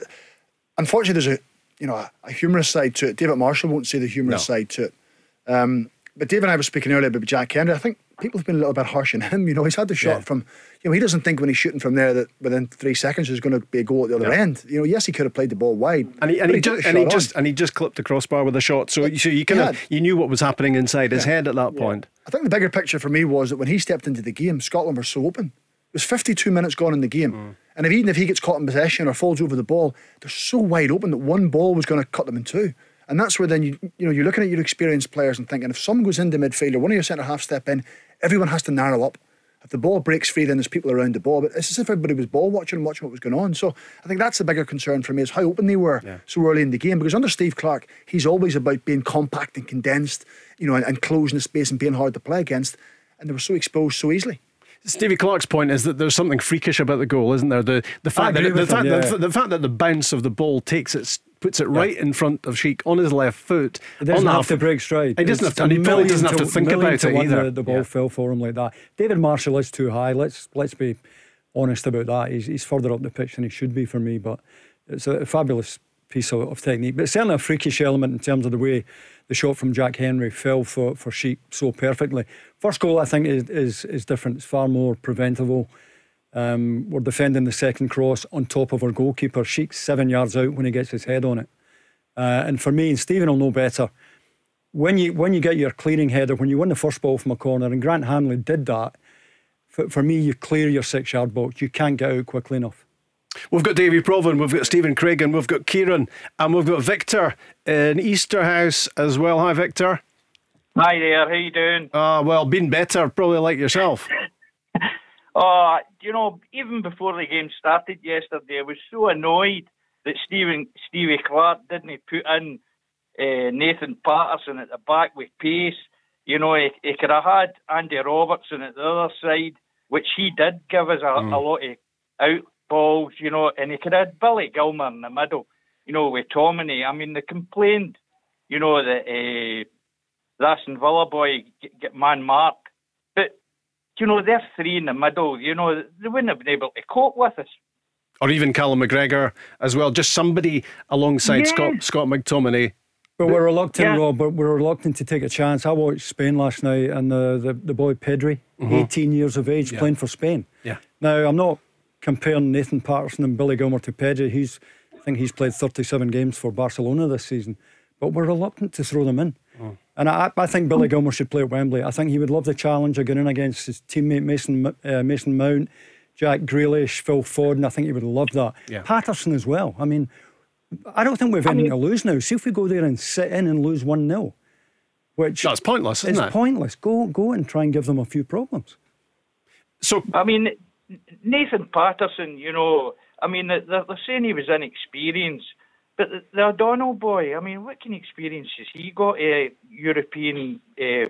unfortunately, there's a you know a, a humorous side to it. David Marshall won't say the humorous No. side to it. Um, but Dave and I were speaking earlier about Jack Hendry. I think people have been a little bit harsh on him. You know, he's had the shot Yeah. from, you know, he doesn't think when he's shooting from there that within three seconds there's going to be a goal at the other Yeah. end. You know, yes, he could have played the ball wide, And he, and but he, just, and he on. just and he just clipped the crossbar with a shot. So, so you kind of you knew what was happening inside his head at that point. I think the bigger picture for me was that when he stepped into the game, Scotland were so open. It was 52 minutes gone in the game. Mm. And if, even if he gets caught in possession or falls over the ball, they're so wide open that one ball was going to cut them in two. And that's where then you you know you're looking at your experienced players and thinking if someone goes into midfield or one of your centre half step in, everyone has to narrow up. If the ball breaks free, then there's people around the ball. But it's as if everybody was ball watching and watching what was going on. So I think that's the bigger concern for me is how open they were so early in the game. Because under Steve Clarke, he's always about being compact and condensed, you know, and, and closing the space and being hard to play against. And they were so exposed so easily. Stevie Clarke's point is that there's something freakish about the goal, isn't there? The the fact that the fact, him, that yeah. the fact that the bounce of the ball takes it puts it right in front of Schick on his left foot. He doesn't have to break stride. He doesn't It's have to, and he doesn't have to think about it either. The, the ball Yeah. fell for him like that. David Marshall is too high. Let's let's be honest about that. He's, he's further up the pitch than he should be for me. But it's a fabulous piece of, of technique. But certainly a freakish element in terms of the way the shot from Jack Hendry fell for for Schick so perfectly. First goal, I think, is is, is different. It's far more preventable. Um, we're defending the second cross on top of our goalkeeper. Schick's seven yards out when he gets his head on it. Uh, and for me, and Stephen will know better, when you when you get your clearing header, when you win the first ball from a corner, and Grant Hanley did that, for, for me, you clear your six yard box. You can't get out quickly enough. We've got Davie Provan, we've got Stephen Craigan, and we've got Kieran, and we've got Victor in Easterhouse as well. Hi, Victor. Hi there, how you doing? Ah, well, been better, probably like yourself. Oh, you know, even before the game started yesterday, I was so annoyed that Stephen Stevie Clarke didn't put in uh, Nathan Patterson at the back with pace. You know, he, he could have had Andy Robertson at the other side, which he did give us a, a lot of out balls, you know, and he could have had Billy Gilmour in the middle, you know, with Tomini. I mean, they complained, you know, that uh, the Aston Villa boy get, get man mark. But, you know, they're three in the middle, you know, they wouldn't have been able to cope with us. Or even Callum McGregor as well. Just somebody alongside Yeah. Scott Scott McTominay. But we're reluctant, Yeah. Rob. But we're reluctant to take a chance. I watched Spain last night, and the the, the boy Pedri, Mm-hmm. 18 years of age, playing for Spain. Yeah. Now I'm not comparing Nathan Patterson and Billy Gilmour to Pedri. He's, I think he's played 37 games for Barcelona this season, but we're reluctant to throw them in. Oh. And I, I think Billy Gilmour should play at Wembley. I think he would love the challenge of getting in against his teammate Mason uh, Mason Mount, Jack Grealish, Phil Foden. I think he would love that. Yeah. Patterson as well. I mean, I don't think we've anything to lose now. See if we go there and sit in and lose one 0 which That's pointless, isn't it's it? pointless. Go go and try and give them a few problems. So I mean, Nathan Patterson, you know, I mean, they're, they're saying he was inexperienced, but the, the O'Donnell boy, I mean, what kind of experience has he got? Uh, European, uh,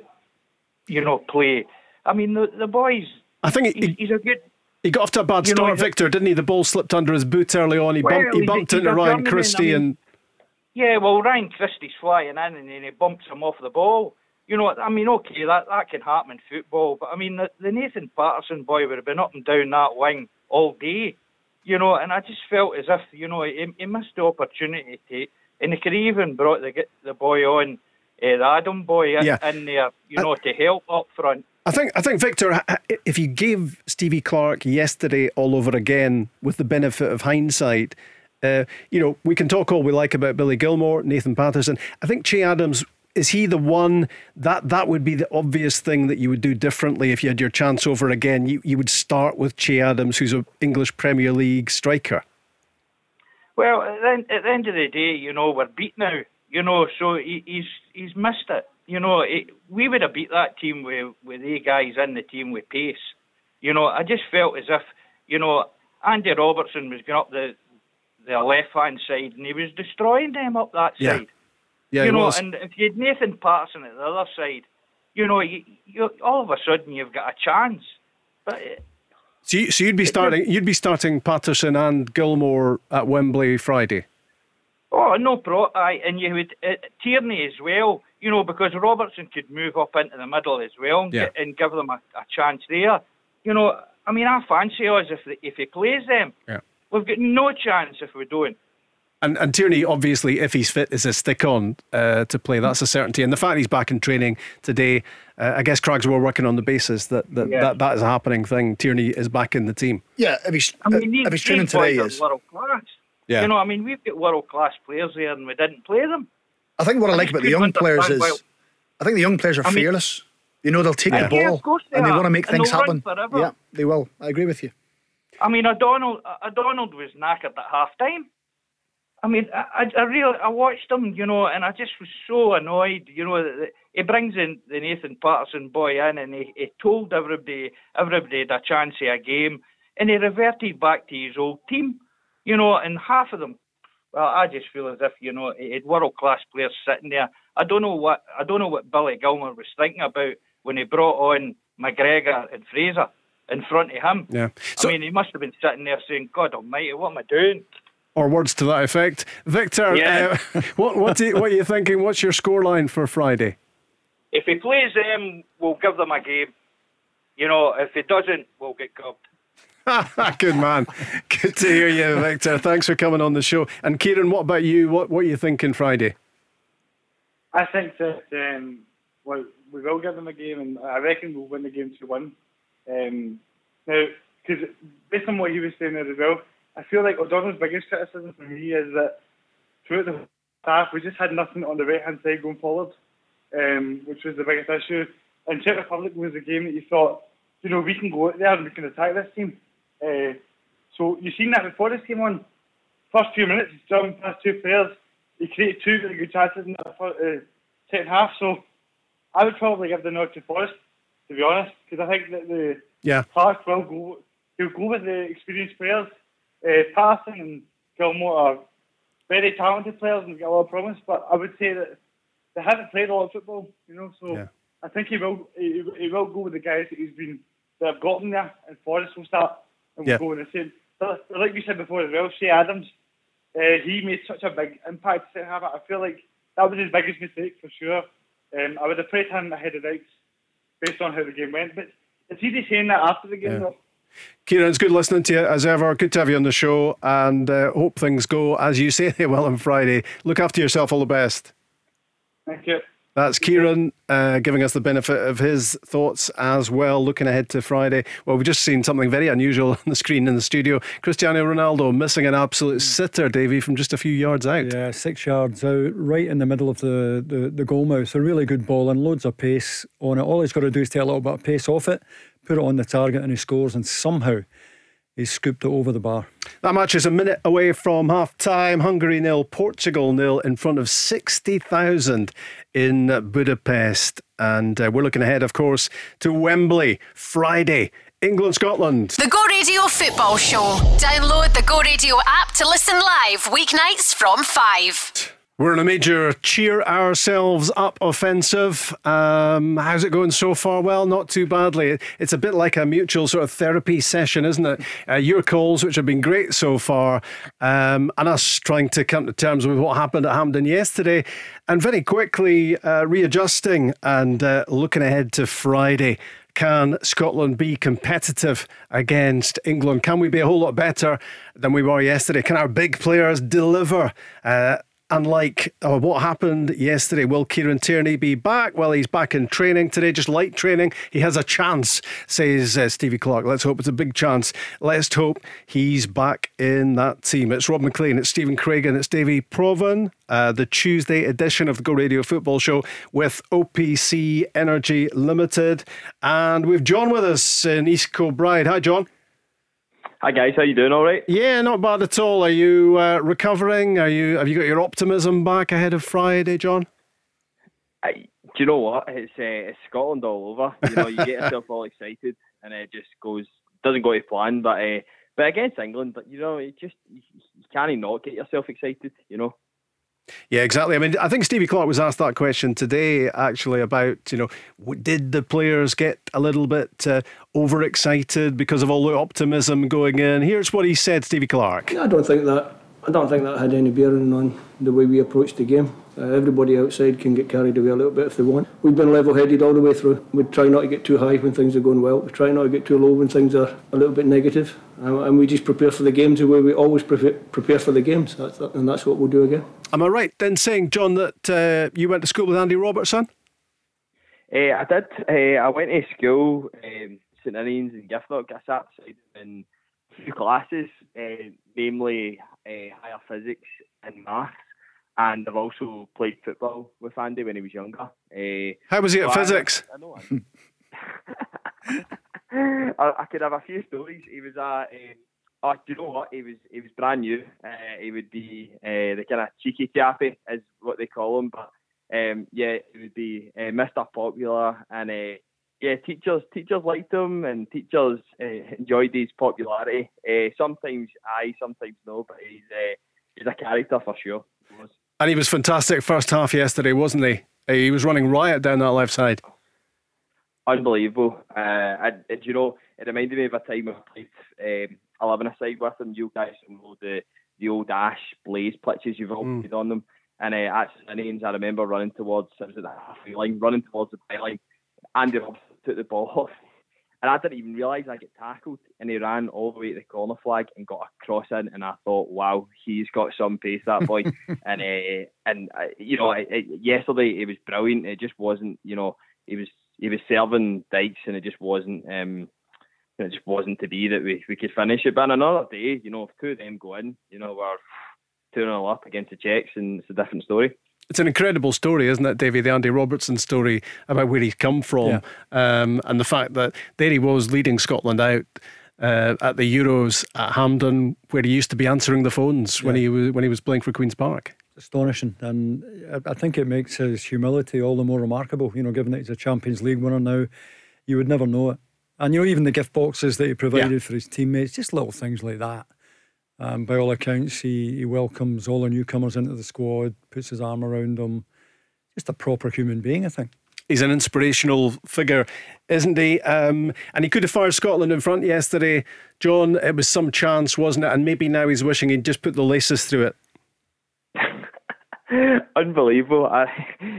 you know, play. I mean, the the boys. I think he's, he, he's a good. he got off to a bad You know, start, Victor, didn't he? The ball slipped under his boot early on. He Well, bumped, he bumped into Ryan Christie I mean- and Yeah, well, Ryan Christie's flying in and then he bumps him off the ball. You know, I mean, okay, that, that can happen in football, but I mean, the, the Nathan Patterson boy would have been up and down that wing all day, you know, and I just felt as if, you know, he, he missed the opportunity to, and he could even brought the the boy on, uh, the Adam boy in, Yeah. in there, you know, to help up front. I think I think Victor, if you gave Stevie Clarke yesterday all over again with the benefit of hindsight, uh, you know we can talk all we like about Billy Gilmour, Nathan Patterson. I think Che Adams is he the one that that would be the obvious thing that you would do differently if you had your chance over again. You you would start with Che Adams, who's an English Premier League striker. Well, at the, end, at the end of the day, you know, we're beat now. You know, so he, he's he's missed it. You know, it, we would have beat that team with with the guys in the team with pace. You know, I just felt as if you know Andy Robertson was going up the the left hand side and he was destroying them up that Yeah. side. Yeah, you know, was. and if you had Nathan Patterson at the other side, you know, you, you all of a sudden you've got a chance. But uh, So, you, so you'd be starting you'd be starting Patterson and Gilmour at Wembley Friday. Oh, no pro. Aye, and you would uh, Tierney as well. You know, because Robertson could move up into the middle as well and, Yeah. get, and give them a, a chance there. You know, I mean, I fancy us if if he plays them. Yeah. We've got no chance if we don't. And, and Tierney, obviously, if he's fit, is a stick on uh, to play. That's a certainty. And the fact he's back in training today, uh, I guess Crags were working on the basis that that, Yeah. that that is a happening thing. Tierney is back in the team. Yeah, if he's I mean, these, if he's training today, are is world class. Yeah. You know, I mean, we've got world class players there, and we didn't play them. I think what I like about the young players is, why- I think the young players are I mean- fearless. You know, they'll take Yeah. the ball of course they and they want to make And things happen. Yeah, they will. I agree with you. I mean, O'Donnell, O'Donnell was knackered at half time. I mean, I, I- really, I watched him, you know, and I just was so annoyed, you know, that, he brings in the Nathan Patterson boy in, and he, he told everybody, everybody had a chance of a game, and he reverted back to his old team, you know, and half of them. Well, I just feel as if you know he had world class players sitting there. I don't know what I don't know what Billy Gilmour was thinking about when he brought on McGregor and Fraser in front of him. Yeah. I mean, he must have been sitting there saying, "God Almighty, what am I doing?" Or words to that effect. Victor, Yeah. uh, what what, do you, what are you thinking? What's your scoreline for Friday? If he plays them, we'll give them a game. You know, if he doesn't, we'll get gubbed. Good man. Good to hear you, Victor. Thanks for coming on the show. And Kieran, what about you? What what are you thinking Friday? I think that um, well, we will give them a game, and I reckon we'll win the game 2 1. Um, now, because based on what you were saying there as well, I feel like O'Donnell's biggest criticism for me is that throughout the half, we just had nothing on the right hand side going forward, um, which was the biggest issue. And Czech Republic was a game that you thought, you know, we can go out there and we can attack this team. Uh, so you've seen that before this came on. First few minutes, he's jumping past two players. He created two really good chances in the first, uh, second half. So I would probably give the nod to Forrest, to be honest, because I think that the Yeah. Clarke will go. He'll go with the experienced players. Uh, Patterson and Gilmour are very talented players and got a lot of promise. But I would say that they haven't played a lot of football, you know. So Yeah. I think he will. He, he will go with the guys that he's been that have gotten there, and Forrest will start and we'll go in the same. But like you said before as well, Che Adams, uh, he made such a big impact. I feel like that was his biggest mistake for sure. Um, I would have played him ahead of Dykes based on how the game went. But it's easy saying that after the game, Yeah. though. Kieran, it's good listening to you as ever. Good to have you on the show, and uh, hope things go as you say they will on Friday. Look after yourself. All the best. Thank you. That's Kieran uh, giving us the benefit of his thoughts as well, looking ahead to Friday. Well, we've just seen something very unusual on the screen in the studio. Cristiano Ronaldo missing an absolute sitter, Davie, from just a few yards out. Yeah, six yards out, right in the middle of the, the, the goal mouth. A really good ball and loads of pace on it. All he's got to do is take a little bit of pace off it, put it on the target, and he scores. And somehow he scooped it over the bar. That match is a minute away from half time. Hungary nil, Portugal nil in front of 60,000 in Budapest. And uh, we're looking ahead, of course, to Wembley Friday, England Scotland. The Go Radio Football Show. Download the Go Radio app to listen live weeknights from 5. We're in a major cheer ourselves up offensive. Um, how's it going so far? Well, not too badly. It's a bit like a mutual sort of therapy session, isn't it? Uh, your calls, which have been great so far, um, and us trying to come to terms with what happened at Hampden yesterday, and very quickly uh, readjusting and uh, looking ahead to Friday. Can Scotland be competitive against England? Can we be a whole lot better than we were yesterday? Can our big players deliver? Uh, Unlike uh, what happened yesterday, will Kieran Tierney be back? Well, he's back in training today, just light training. He has a chance, says uh, Stevie Clarke. Let's hope it's a big chance. Let's hope he's back in that team. It's Rob Maclean, it's Stephen Craigan, and it's Davie Provan. Uh, the Tuesday edition of the Go Radio Football Show with OPC Energy Limited. And we've John with us in East Kilbride. Hi, John. Hi guys, how are you doing? All right? Yeah, not bad at all. Are you uh, recovering? Are you? Have you got your optimism back ahead of Friday, John? I, do you know what? It's uh, it's Scotland all over. You know, you get yourself all excited, and it just goes doesn't go to plan. But uh, but against England, but you know, it just you, you can't not get yourself excited. You know. Yeah, exactly. I mean, I think Stevie Clarke was asked that question today, actually, about you know, did the players get a little bit uh, overexcited because of all the optimism going in? Here's what he said, Stevie Clarke. I don't think that. I don't think that had any bearing on the way we approached the game. Uh, everybody outside can get carried away a little bit if they want. We've been level-headed all the way through. We try not to get too high when things are going well. We try not to get too low when things are a little bit negative. Um, and we just prepare for the games the way we always prepare, prepare for the games. That's, and that's what we'll do again. Am I right then saying, John, that uh, you went to school with Andy Robertson? Uh, I did. Uh, I went to school, um, St Ninians and Giffnock. I sat in few classes, uh, namely higher physics and maths and I've also played football with Andy when he was younger. Uh, How was he at physics? I, I know. I, I, could have a few stories. He was a. Uh, oh, do you know what? He was he was brand new. Uh, he would be uh, the kind of cheeky chappy, is what they call him. But um, yeah, he would be uh, Mr. Popular, and uh, yeah, teachers teachers liked him, and teachers uh, enjoyed his popularity. sometimes I, sometimes no, but he's he's a character for sure. And he was fantastic first half yesterday, wasn't he? He was running riot down that left side. Unbelievable. Uh, and, and, you know, it reminded me of a time I played um, 11 aside with him. You guys know the, the old Ash Blaze pitches you've all mm. played on them. And uh, at innings, I remember running towards, I was at the halfway line, running towards the byline. Andy Robertson took the ball off and I didn't even realise I get tackled. And he ran all the way to the corner flag and got a cross in. And I thought, wow, he's got some pace, that boy. and uh, and uh, you know, yesterday it was brilliant. It just wasn't, you know, he was he was serving Dykes, and it just wasn't. Um, it just wasn't to be that we, we could finish it. But on another day, you know, if two of them go in, you know, we're 2 0 up against the Czechs, and it's a different story it's an incredible story, isn't it, Davie? The Andy Robertson story about where he's come from yeah. um, and the fact that there he was leading Scotland out. Uh, at the Euros at Hampden, where he used to be answering the phones yeah. when he was when he was playing for Queens Park. Astonishing, and I think it makes his humility all the more remarkable. You know, given that he's a Champions League winner now, you would never know it. And you know, even the gift boxes that he provided yeah. for his teammates, just little things like that. Um, by all accounts, he, he welcomes all the newcomers into the squad, puts his arm around them. Just a proper human being, I think. He's an inspirational figure, isn't he? Um, and he could have fired Scotland in front yesterday. John, it was some chance, wasn't it? And maybe now he's wishing he'd just put the laces through it. Unbelievable. Uh,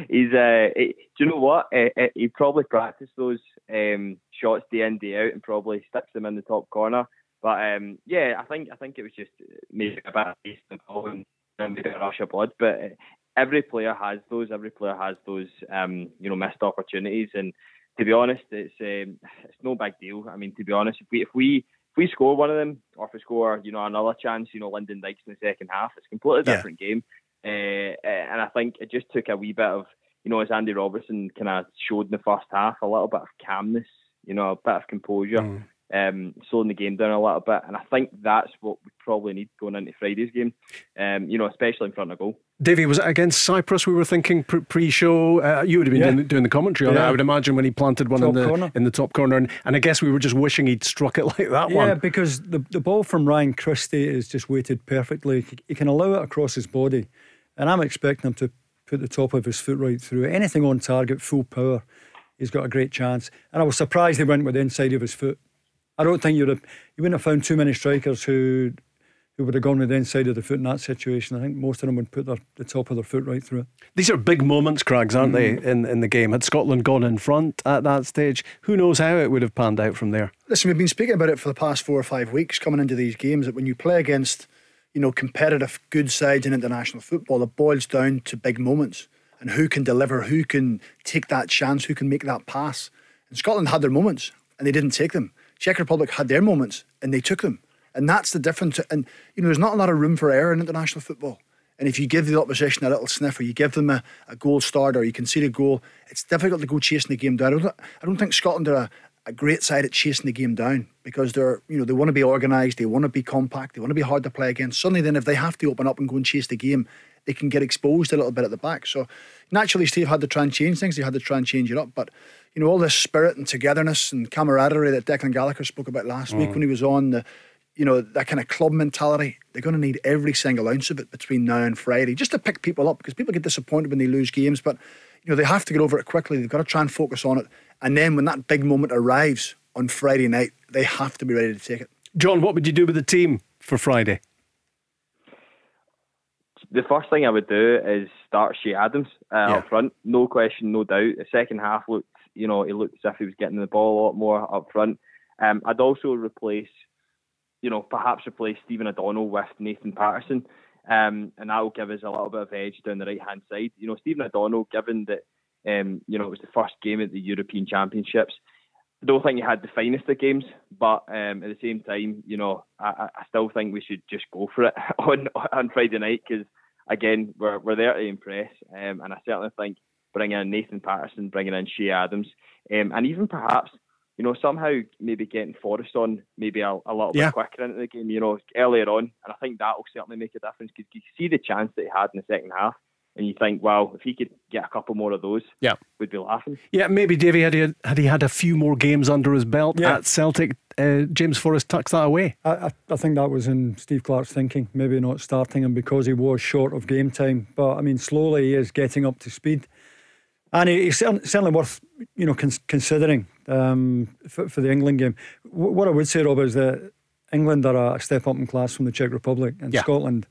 he's. Uh, he, do you know what? Uh, he probably practiced those um, shots day in day out and probably sticks them in the top corner. But um, yeah, I think I think it was just maybe a bit of taste and ball and, maybe a rush of blood. But uh, every player has those. Every player has those. Um, you know, missed opportunities. And to be honest, it's um, it's no big deal. I mean, to be honest, if we if we if we score one of them, or if we score, you know, another chance, you know, Lyndon Dykes in the second half, it's a completely yeah. different game. Uh, and I think it just took a wee bit of, you know, as Andy Robertson kind of showed in the first half, a little bit of calmness, you know, a bit of composure. Mm um, slowing the game down a little bit. And I think that's what we probably need going into Friday's game, um, you know, especially in front of goal. Davie, was it against Cyprus we were thinking pre show? Uh, you would have been yeah. doing, doing, the commentary on yeah. it, I would imagine, when he planted one in the, corner. in the top corner. And, and I guess we were just wishing he'd struck it like that yeah, one. Yeah, because the, the ball from Ryan Christie is just weighted perfectly. He can allow it across his body. And I'm expecting him to put the top of his foot right through it. Anything on target, full power, he's got a great chance. And I was surprised he went with the inside of his foot. I don't think you'd have you wouldn't have found too many strikers who who would have gone with the inside of the foot in that situation. I think most of them would put their, the top of their foot right through it. These are big moments, Craigs, aren't mm. they, in, in the game? Had Scotland gone in front at that stage, who knows how it would have panned out from there? Listen, we've been speaking about it for the past four or five weeks coming into these games that when you play against, you know, competitive, good sides in international football, it boils down to big moments and who can deliver, who can take that chance, who can make that pass. And Scotland had their moments and they didn't take them. Czech Republic had their moments and they took them. And that's the difference. And, you know, there's not a lot of room for error in international football. And if you give the opposition a little sniff or you give them a, a goal start or you concede a goal, it's difficult to go chasing the game down. I don't, I don't think Scotland are a, a great side at chasing the game down because they're, you know, they want to be organised, they want to be compact, they want to be hard to play against. Suddenly, then, if they have to open up and go and chase the game, they can get exposed a little bit at the back. So naturally, Steve had to try and change things. He had to try and change it up. But you know, all this spirit and togetherness and camaraderie that Declan Gallagher spoke about last mm. week when he was on the, you know, that kind of club mentality. They're going to need every single ounce of it between now and Friday just to pick people up because people get disappointed when they lose games, but you know they have to get over it quickly. They've got to try and focus on it, and then when that big moment arrives on Friday night, they have to be ready to take it. John, what would you do with the team for Friday? The first thing I would do is start Che Adams uh, Yeah. up front. No question, no doubt. The second half looked, you know, he looked as if he was getting the ball a lot more up front. Um, I'd also replace, you know, perhaps replace Stephen O'Donnell with Nathan Patterson. Um, and that will give us a little bit of edge down the right hand side. You know, Stephen O'Donnell, given that um, you know it was the first game at the European Championships, I don't think he had the finest of games, but um, at the same time, you know, I, I- I still think we should just go for it on on Friday night because again, we're we're there to impress, um, and I certainly think bringing in Nathan Patterson, bringing in Che Adams, um, and even perhaps you know somehow maybe getting Forrest on maybe a, a little Yeah. bit quicker into the game, you know, earlier on, and I think that will certainly make a difference because you see the chance that he had in the second half, and you think, wow, if he could get a couple more of those, Yeah. we'd be laughing. Yeah, maybe Davie had he had he had a few more games under his belt Yeah. at Celtic. Uh, James Forrest tucks that away. I, I, I think that was in Steve Clarke's thinking, maybe not starting him because he was short of game time. But I mean, slowly he is getting up to speed, and he, he's certainly worth you know cons- considering um, for, for the England game. W- what I would say, Rob, is that England are a step up in class from the Czech Republic, and Yeah. Scotland.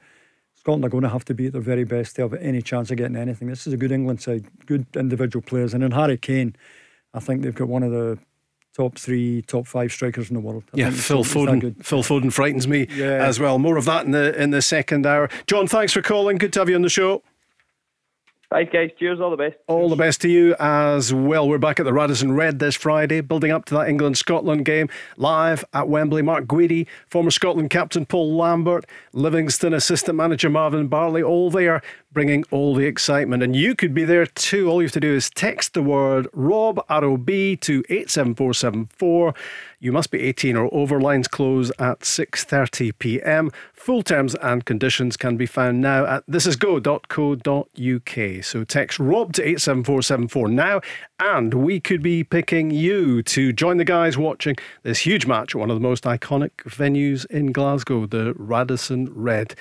Scotland are going to have to be at their very best to have any chance of getting anything. This is a good England side, good individual players, and in Harry Kane, I think they've got one of the top three, top five strikers in the world. I Yeah, Phil Foden. good. Phil Foden frightens me Yeah. as well. More of that in the in the second hour. John, thanks for calling. Good to have you on the show. Thanks, guys. Cheers. All the best. All the best to you as well. We're back at the Radisson Red this Friday, building up to that England Scotland game live at Wembley. Mark Guidi, former Scotland captain Paul Lambert, Livingston assistant manager Marvin Bartley, all there bringing all the excitement. And you could be there too. All you have to do is text the word Rob ROB to 87474. You must be 18 or over. Lines close at 6:30 p.m. Full terms and conditions can be found now at thisisgo.co.uk. So text Rob to 87474 now, and we could be picking you to join the guys watching this huge match at one of the most iconic venues in Glasgow, the Radisson Red.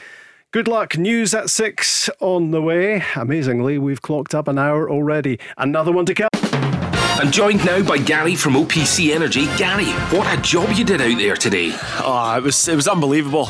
Good luck. News at six on the way. Amazingly, we've clocked up an hour already. Another one to come. I'm joined now by Gary from OPC Energy. Gary, what a job you did out there today. Oh, it was it was unbelievable.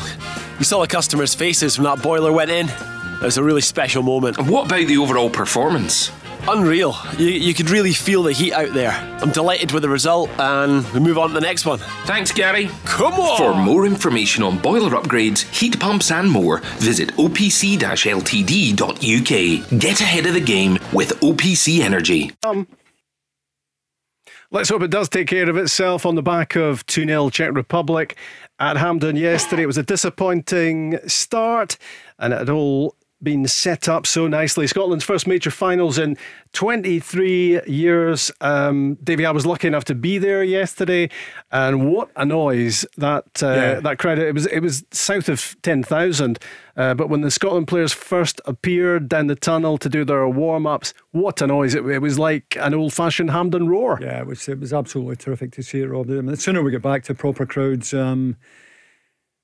You saw the customers' faces when that boiler went in. It was a really special moment. And what about the overall performance? Unreal. You, you could really feel the heat out there. I'm delighted with the result, and we move on to the next one. Thanks, Gary. Come on! For more information on boiler upgrades, heat pumps, and more, visit opc ltd.uk. Get ahead of the game with OPC Energy. Um, let's hope it does take care of itself on the back of 2 0 Czech Republic at Hampden yesterday. It was a disappointing start, and it all been set up so nicely. Scotland's first major finals in 23 years. Um, Davie, I was lucky enough to be there yesterday, and what a noise that uh, Yeah. that crowd! It was it was south of 10,000. Uh, but when the Scotland players first appeared down the tunnel to do their warm ups, what a noise! It, it was like an old fashioned Hampden roar. Yeah, it was it was absolutely terrific to see it, Rob. I mean, the sooner we get back to proper crowds, um,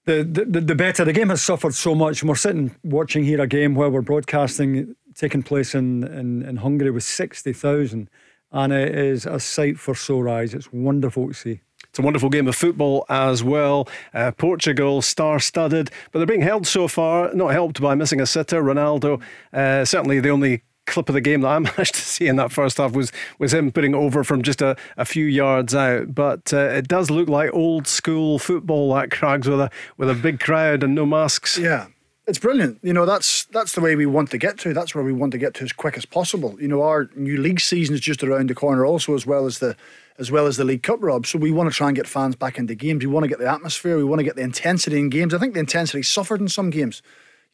the, the the better. The game has suffered so much, we're sitting watching here a game where we're broadcasting taking place in in, in Hungary with sixty thousand, and it is a sight for sore eyes. It's wonderful to see. It's a wonderful game of football as well. Uh, Portugal star studded, but they're being held so far, not helped by missing a sitter. Ronaldo, uh, certainly the only clip of the game that I managed to see in that first half was was him putting over from just a, a few yards out. But uh, it does look like old school football at Crags with a with a big crowd and no masks. Yeah. It's brilliant. You know, that's that's the way we want to get to. That's where we want to get to as quick as possible. You know, our new league season is just around the corner also as well as the as well as the League Cup, Rob. So we want to try and get fans back into games. We want to get the atmosphere. We want to get the intensity in games. I think the intensity suffered in some games.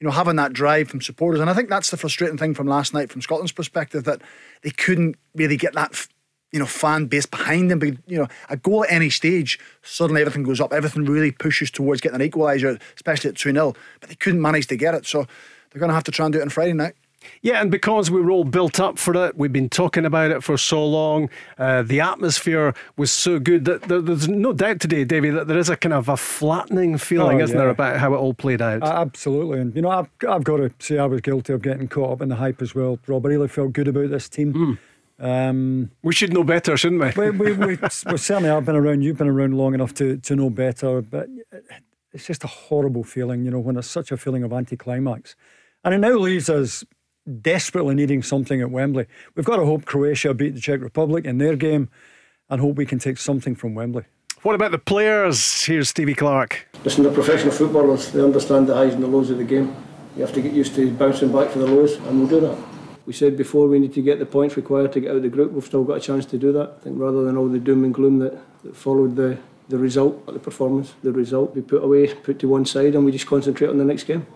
You know, having that drive from supporters, and I think that's the frustrating thing from last night, from Scotland's perspective, that they couldn't really get that, you know, fan base behind them. But you know, a goal at any stage, suddenly everything goes up. Everything really pushes towards getting an equaliser, especially at two 0 But they couldn't manage to get it, so they're going to have to try and do it on Friday night. Yeah, and because we were all built up for it, we've been talking about it for so long. Uh, the atmosphere was so good that there, there's no doubt today, Davie, that there is a kind of a flattening feeling, Oh, isn't there, about how it all played out? Uh, absolutely, and you know, I've I've got to say I was guilty of getting caught up in the hype as well. Rob, I really felt good about this team. Um, we should know better, shouldn't we? we, we, we, we certainly have been around. You've been around long enough to, to know better, but it's just a horrible feeling, you know, when there's such a feeling of anticlimax. And it now leaves us desperately needing something at Wembley. We've got to hope Croatia beat the Czech Republic in their game and hope we can take something from Wembley. What about the players? Here's Stevie Clarke. Listen, they're professional footballers. They understand the highs and the lows of the game. You have to get used to bouncing back for the lows, and we'll do that. We said before we need to get the points required to get out of the group. We've still got a chance to do that. I think rather than all the doom and gloom that, that followed the, the result, the performance, the result, we put away, put to one side, and we just concentrate on the next game.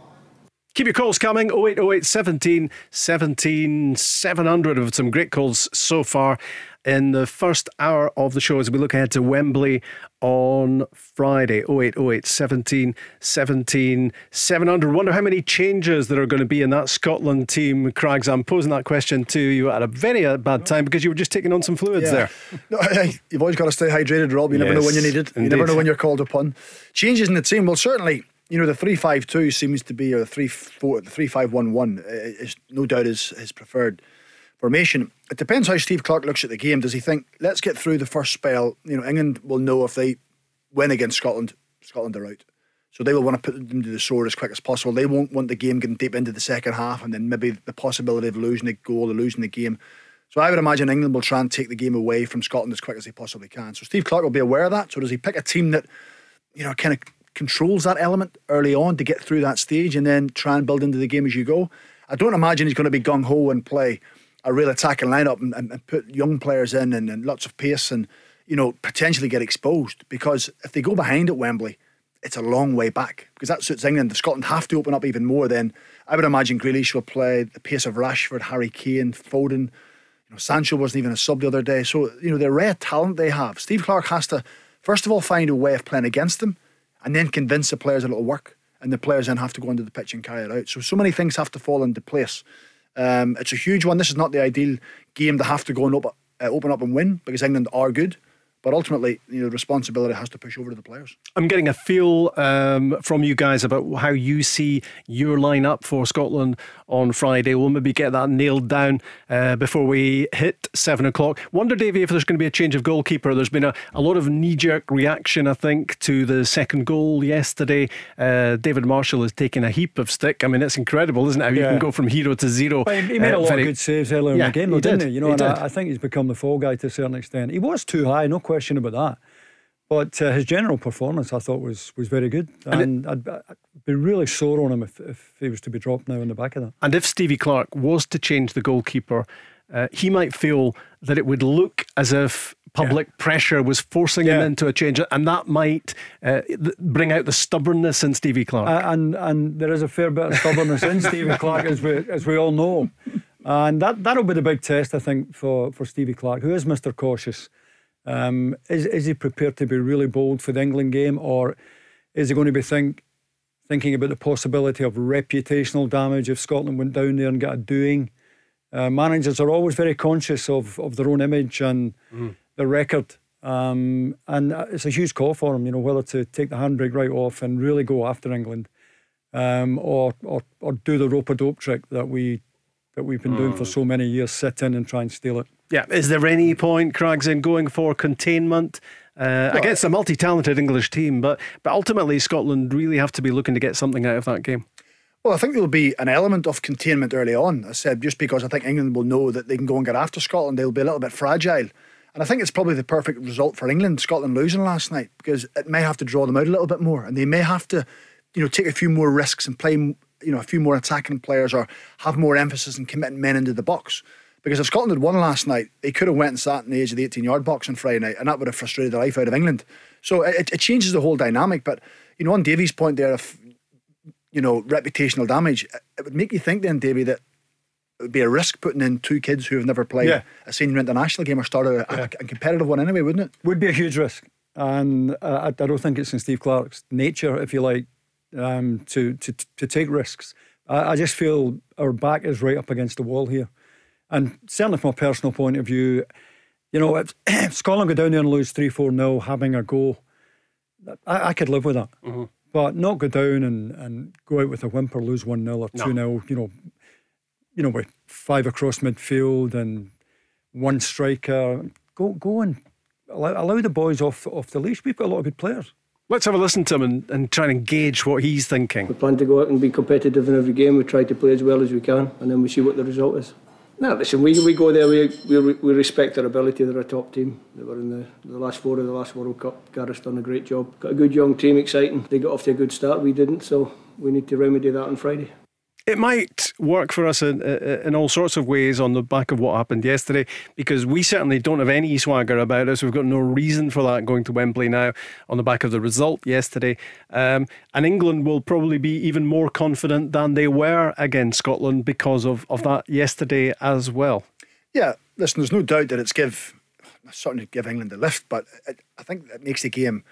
Keep your calls coming 0808 17 17 700 of some great calls so far in the first hour of the show as we look ahead to Wembley on Friday 0808 17 17 700. Wonder how many changes there are going to be in that Scotland team, Crags. I'm posing that question to you at a very uh, bad time because you were just taking on some fluids Yeah. there. No, you've always got to stay hydrated, Rob. You never know when you need it. You never know when you're called upon. Changes in the team. Well, certainly, you know, the three-five-two seems to be, or the three-four, the three-five-one-one uh, uh, is no doubt his, his preferred formation. It depends how Steve Clarke looks at the game. Does he think, let's get through the first spell? You know, England will know if they win against Scotland, Scotland are out. So they will want to put them to the sword as quick as possible. They won't want the game getting deep into the second half and then maybe the possibility of losing a goal or losing the game. So I would imagine England will try and take the game away from Scotland as quick as they possibly can. So Steve Clarke will be aware of that. So does he pick a team that, you know, kind of controls that element early on to get through that stage and then try and build into the game as you go? I don't imagine he's going to be gung ho and play a real attacking lineup and, and, and put young players in and, and lots of pace and you know potentially get exposed because if they go behind at Wembley, it's a long way back because that suits England. Scotland have to open up even more, then I would imagine Grealish will play the pace of Rashford, Harry Kane, Foden. You know, Sancho wasn't even a sub the other day. So you know the rare talent they have. Steve Clarke has to first of all find a way of playing against them, and then convince the players that it'll work, and the players then have to go onto the pitch and carry it out. So so many things have to fall into place. Um, it's a huge one. This is not the ideal game to have to go and op- uh, open up and win because England are good. But ultimately, you know, responsibility has to push over to the players. I'm getting a feel um, from you guys about how you see your lineup for Scotland on Friday. We'll maybe get that nailed down uh, before we hit seven o'clock. Wonder, Davie, if there's going to be a change of goalkeeper. There's been a, a lot of knee jerk reaction, I think, to the second goal yesterday. Uh, David Marshall has taken a heap of stick. I mean, it's incredible, isn't it? How you can go from hero to zero. But he, made uh, a lot very- of good saves earlier in the game, he though, didn't he? You know, He and did. I, I think he's become the fall guy to a certain extent. He was too high, no question about that. But uh, his general performance, I thought, was was very good. And it- I'd, I'd be really sore on him if, if he was to be dropped now on the back of that. And if Stevie Clarke was to change the goalkeeper, uh, he might feel that it would look as if public pressure was forcing him into a change, and that might uh, bring out the stubbornness in Stevie Clarke. Uh, and and there is a fair bit of stubbornness in Stevie Clarke, as we as we all know. And that that'll be the big test, I think, for for Stevie Clarke, who is Mister Cautious. Um, is is he prepared to be really bold for the England game, or is he going to be think thinking about the possibility of reputational damage if Scotland went down there and got a doing? Uh, managers are always very conscious of of their own image and their record. Um, and uh, it's a huge call for him, you know, whether to take the handbrake right off and really go after England, um, or, or or do the rope a dope trick that we that we've been doing for so many years, sit in and try and steal it. Yeah, is there any point, Craigs, in going for containment? Uh, against a multi-talented English team, but but ultimately Scotland really have to be looking to get something out of that game. Well, I think there'll be an element of containment early on. I said just because I think England will know that they can go and get after Scotland, they'll be a little bit fragile. And I think it's probably the perfect result for England, Scotland losing last night, because it may have to draw them out a little bit more, and they may have to, you know, take a few more risks and play, you know, a few more attacking players or have more emphasis in committing men into the box. Because if Scotland had won last night, they could have went and sat in the edge of the 18 yard box on Friday night, and that would have frustrated the life out of England. So it, it changes the whole dynamic. But you know, on Davie's point there, if you know, reputational damage, it would make you think then, Davie, that it would be a risk putting in two kids who have never played Yeah. a senior international game or started a, a, a competitive one anyway, wouldn't it? Would be a huge risk, and uh, I, I don't think it's in Steve Clarke's nature, if you like, um, to to to take risks. I, I just feel our back is right up against the wall here, and certainly from a personal point of view, you know, if, if Scotland go down there and lose three four nil, having a go, I, I could live with that. Mm-hmm. But not go down and, and go out with a whimper, lose one 0 or two 0 You know, you know, with five across midfield and one striker. Go go and allow, allow the boys off off the leash. We've got a lot of good players. Let's have a listen to him and, and try and gauge what he's thinking. We plan to go out and be competitive in every game. We try to play as well as we can, and then we see what the result is. No, listen, we, we go there, we, we, we respect their ability. They're a top team. They were in the, the last four of the last World Cup. Gareth's done a great job. Got a good young team, exciting. They got off to a good start, we didn't, so we need to remedy that on Friday. It might work for us in, in all sorts of ways on the back of what happened yesterday because we certainly don't have any swagger about us. We've got no reason for that going to Wembley now on the back of the result yesterday. Um, and England will probably be even more confident than they were against Scotland because of, of that yesterday as well. Yeah, listen, there's no doubt that it's give certainly give England a lift, but it, I think it makes the game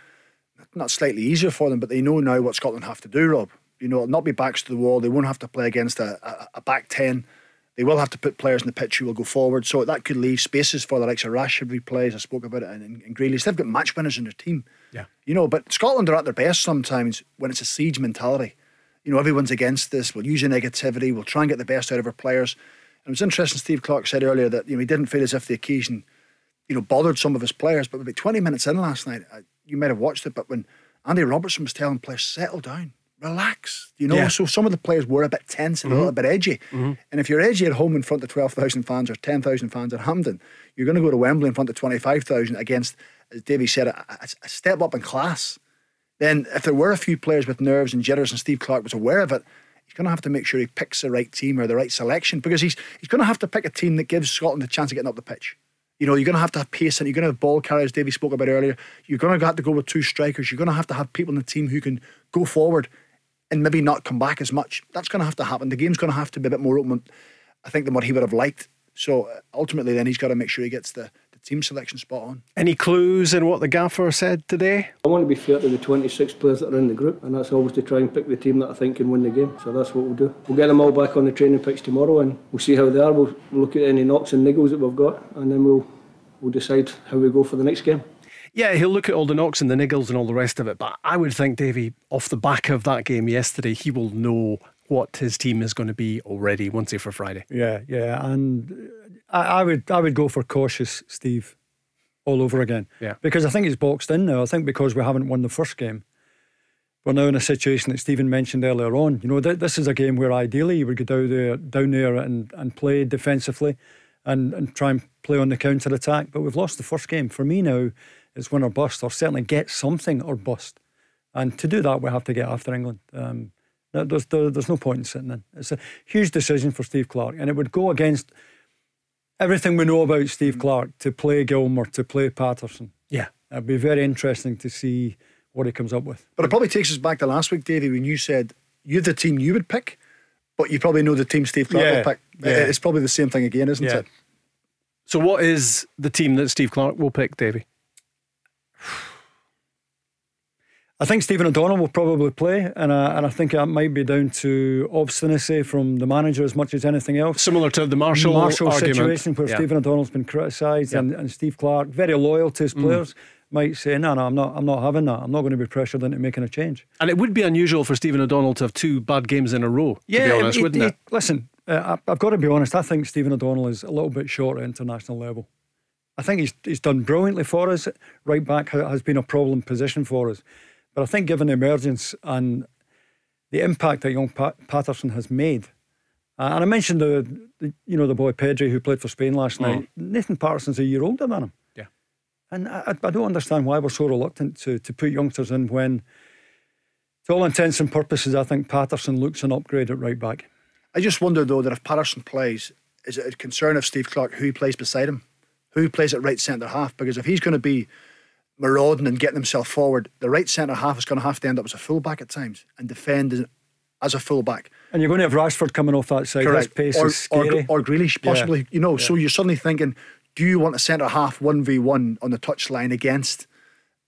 not slightly easier for them, but they know now what Scotland have to do, Rob. You know, not be backs to the wall. They won't have to play against a, a, a back 10. They will have to put players in the pitch who will go forward. So that could leave spaces for the likes of Rashford who plays. I spoke about it in, in Grealish. They've got match winners in their team. Yeah. You know, but Scotland are at their best sometimes when it's a siege mentality. You know, everyone's against this. We'll use your negativity. We'll try and get the best out of our players. And it was interesting, Steve Clarke said earlier that, you know, he didn't feel as if the occasion, you know, bothered some of his players. But about 20 minutes in last night, you might have watched it, but when Andy Robertson was telling players, settle down relax. You know, yeah. so some of the players were a bit tense and mm-hmm. a little bit edgy. Mm-hmm. And if you're edgy at home in front of 12,000 fans or 10,000 fans at Hampden, you're going to go to Wembley in front of 25,000 against, as Davie said, a, a, step up in class. Then, if there were a few players with nerves and jitters, and Steve Clarke was aware of it, he's going to have to make sure he picks the right team or the right selection because he's he's going to have to pick a team that gives Scotland a chance of getting up the pitch. You know, you're going to have to have pace and you're going to have ball carriers, Davie spoke about earlier. You're going to have to go with two strikers. You're going to have to have people in the team who can go forward and maybe not come back as much. That's going to have to happen. The game's going to have to be a bit more open, I think, than what he would have liked. So uh, ultimately, then he's got to make sure he gets the, the team selection spot on. Any clues in what the gaffer said today? I want to be fair to the 26 players that are in the group, and that's always to try and pick the team that I think can win the game. So that's what we'll do. We'll get them all back on the training pitch tomorrow, and we'll see how they are. We'll look at any knocks and niggles that we've got, and then we'll we'll decide how we go for the next game. Yeah, he'll look at all the knocks and the niggles and all the rest of it. But I would think, Davie, off the back of that game yesterday, he will know what his team is going to be already once he for Friday. Yeah, yeah, and I, I, would I would go for cautious, Steve, all over again. Yeah, because I think he's boxed in now. I think because we haven't won the first game, we're now in a situation that Stephen mentioned earlier on. You know, th- this is a game where ideally you would go down there, down there and and play defensively, and and try and play on the counter attack. But we've lost the first game. For me now it's win or bust, or certainly get something or bust. And to do that, we have to get after England. Um, there's, there, there's no point in sitting in. It's a huge decision for Steve Clarke, and it would go against everything we know about Steve Clarke to play Gilmour, to play Patterson. Yeah. It'd be very interesting to see what he comes up with. But it probably takes us back to last week, Davie, when you said you're the team you would pick, but you probably know the team Steve Clarke yeah, will pick. Yeah. It's probably the same thing again, isn't yeah. it? So, what is the team that Steve Clarke will pick, Davie? I think Stephen O'Donnell will probably play, and I, and I think that might be down to obstinacy from the manager as much as anything else. Similar to the Marshall, Marshall argument. situation where yeah. Stephen O'Donnell's been criticised, yeah. and, and Steve Clarke, very loyal to his mm. players, mm. might say, "No, no, I'm not. I'm not having that. I'm not going to be pressured into making a change." And it would be unusual for Stephen O'Donnell to have two bad games in a row. Yeah, to be honest, it, wouldn't it? it? Listen, uh, I've got to be honest. I think Stephen O'Donnell is a little bit short at international level. I think he's he's done brilliantly for us. Right back has been a problem position for us. But I think given the emergence and the impact that young Pat- Patterson has made, uh, and I mentioned the, the, you know the boy Pedri who played for Spain last mm. night. Nathan Patterson's a year older than him. Yeah, and I, I don't understand why we're so reluctant to to put youngsters in when, to all intents and purposes, I think Patterson looks an upgrade at right back. I just wonder though that if Patterson plays, is it a concern of Steve Clarke who plays beside him, who plays at right centre half? Because if he's going to be marauding and getting himself forward, the right centre half is going to have to end up as a fullback at times and defend as a fullback. And you're going to have Rashford coming off that side. Correct. Pace or. Or, or Grealish, possibly. Yeah. You know, yeah. so you're suddenly thinking, do you want a centre half 1v1 on the touchline against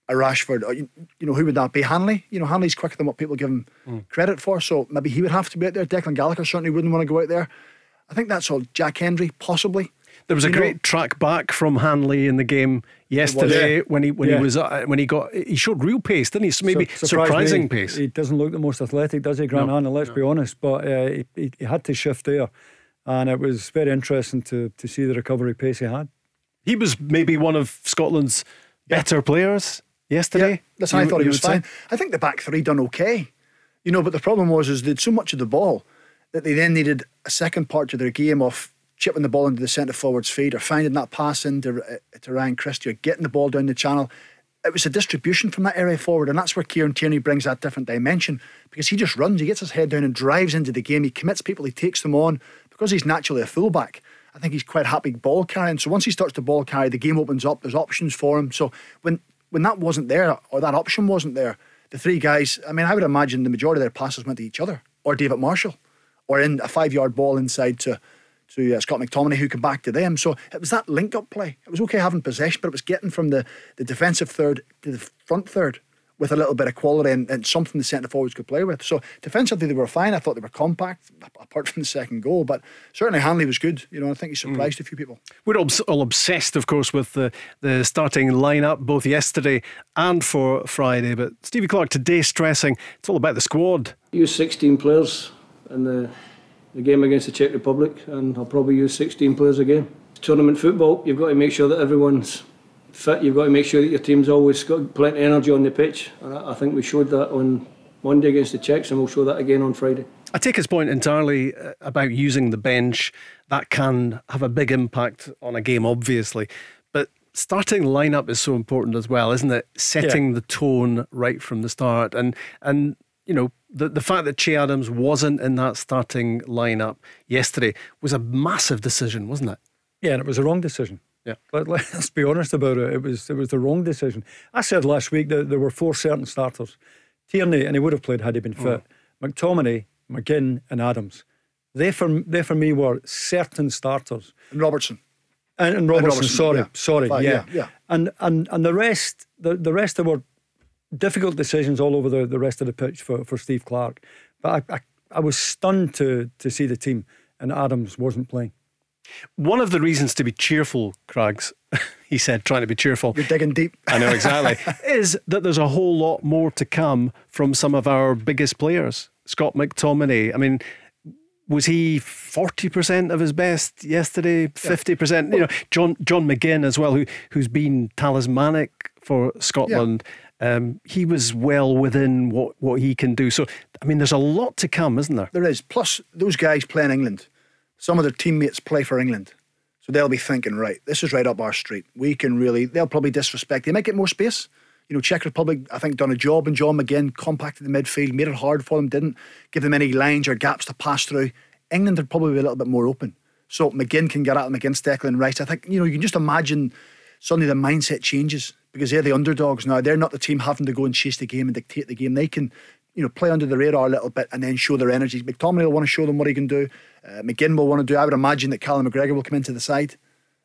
a Rashford? Or, you, you, know, who would that be? Hanley? You know, Hanley's quicker than what people give him mm. credit for. So maybe he would have to be out there. Declan Gallagher certainly wouldn't want to go out there. I think that's all. Jack Hendry, possibly. There was a great know, track back from Hanley in the game yesterday when he when yeah. he was uh, when he got he showed real pace, didn't he? So maybe Sur- surprising me, pace. He doesn't look the most athletic, does he, Grant no, Hanley? Let's no. be honest, but uh, he, he had to shift there, and it was very interesting to to see the recovery pace he had. He was maybe one of Scotland's better players yesterday. Yeah, listen, I You- thought he was would say? fine. I think the back three done okay. You know, but the problem was is they had so much of the ball that they then needed a second part to their game of chipping the ball into the centre forward's feet or finding that pass into uh, to Ryan Christie or getting the ball down the channel. It was a distribution from that area forward, and that's where Kieran Tierney brings that different dimension because he just runs, he gets his head down and drives into the game. He commits people, he takes them on because he's naturally a fullback. I think he's quite happy ball carrying. So once he starts to ball carry, the game opens up. There's options for him. So when when that wasn't there or that option wasn't there, the three guys. I mean, I would imagine the majority of their passes went to each other or David Marshall, or in a five yard ball inside to to uh, Scott McTominay who came back to them. So it was that link up play. It was okay having possession, but it was getting from the the defensive third to the front third. With a little bit of quality and, and something the centre forwards could play with. So defensively they were fine. I thought they were compact, apart from the second goal. But certainly Hanley was good. You know, I think he surprised a few people. We're obs- all obsessed, of course, with the, the starting lineup both yesterday and for Friday. But Stevie Clarke today stressing it's all about the squad. Use 16 players in the, the game against the Czech Republic, and I'll probably use 16 players again. Tournament football, you've got to make sure that everyone's fit. You've got to make sure that your team's always got plenty of energy on the pitch. And I, I think we showed that on Monday against the Czechs, and we'll show that again on Friday. I take his point entirely uh, about using the bench. That can have a big impact on a game, obviously. But starting lineup is so important as well, isn't it? Setting Yeah. the tone right from the start. And and you know, the, the fact that Che Adams wasn't in that starting lineup yesterday was a massive decision, wasn't it? Yeah, and it was a wrong decision. Yeah. But let's be honest about it. It was it was the wrong decision. I said last week that there were four certain starters. Tierney, and he would have played had he been fit. Mm. McTominay, McGinn, and Adams. They for they for me were certain starters. And Robertson. And, and Robertson, Robertson, sorry, yeah. sorry, Fine, yeah. yeah, yeah. And and and the rest, the, the rest there were difficult decisions all over the, the rest of the pitch for, for Steve Clarke. But I, I I was stunned to to see the team and Adams wasn't playing. One of the reasons to be cheerful, Craigs, he said, trying to be cheerful. You're digging deep. I know exactly. is that there's a whole lot more to come from some of our biggest players. Scott McTominay. I mean, was he forty percent of his best yesterday? Fifty percent. You know, John John McGinn as well, who who's been talismanic for Scotland. Um, he was well within what what he can do. So, I mean, there's a lot to come, isn't there? There is. Plus, those guys play in England. Some of their teammates play for England. So they'll be thinking, right, this is right up our street. We can really, they'll probably disrespect. They might get more space. You know, Czech Republic, I think, done a job, and John McGinn compacted the midfield, made it hard for them, didn't give them any lines or gaps to pass through. England are probably a little bit more open. So McGinn can get at them against Declan Rice. I think, you know, you can just imagine suddenly the mindset changes because they're the underdogs now. They're not the team having to go and chase the game and dictate the game. They can, you know, play under the radar a little bit and then show their energy. McTominay will want to show them what he can do. Uh, McGinn will want to do. I would imagine that Callum McGregor will come into the side.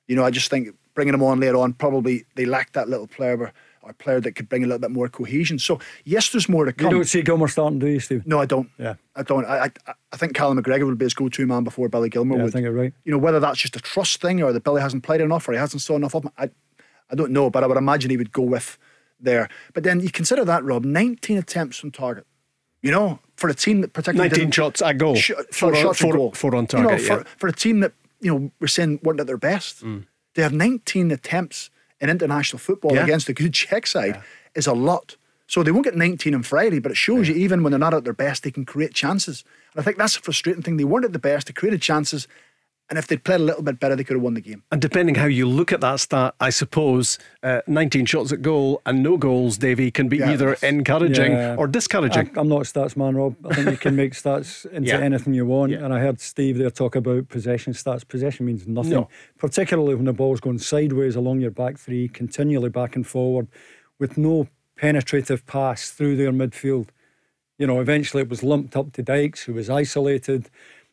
You know, I just think bringing him on later on probably they lack that little player or, or player that could bring a little bit more cohesion. So yes, there's more to come. You don't see Gilmour starting, do you, Steve? No, I don't. Yeah. I don't. I, I I think Callum McGregor would be his go-to man before Billy Gilmour Yeah, I think you're right. You know, whether that's just a trust thing or that Billy hasn't played enough or he hasn't saw enough of him, I, I don't know. But I would imagine he would go with there. But then you consider that, Rob, 19 attempts on target. You know, for a team that particularly 19 shots at goal. Sh- Four on- shots four- goal. four on You know, target, for, yeah. for a team that you know we're saying weren't at their best, mm. they have 19 attempts in international football Yeah. against a good Czech side is a lot. So they won't get 19 on Friday, but it shows you even when they're not at their best, they can create chances. And I think that's a frustrating thing. They weren't at the best, they created chances, and if they'd played a little bit better, they could have won the game. And depending how you look at that stat, I suppose uh, 19 shots at goal and no goals, Davie, can be Yeah, either encouraging Yeah. or discouraging. I, am not a stats man, Rob. I think you can make stats into Yeah. anything you want. And I heard Steve there talk about possession stats. Possession means nothing, No. particularly when the ball's going sideways along your back three, continually back and forward, with no penetrative pass through their midfield. You know, eventually it was lumped up to Dykes, who was isolated.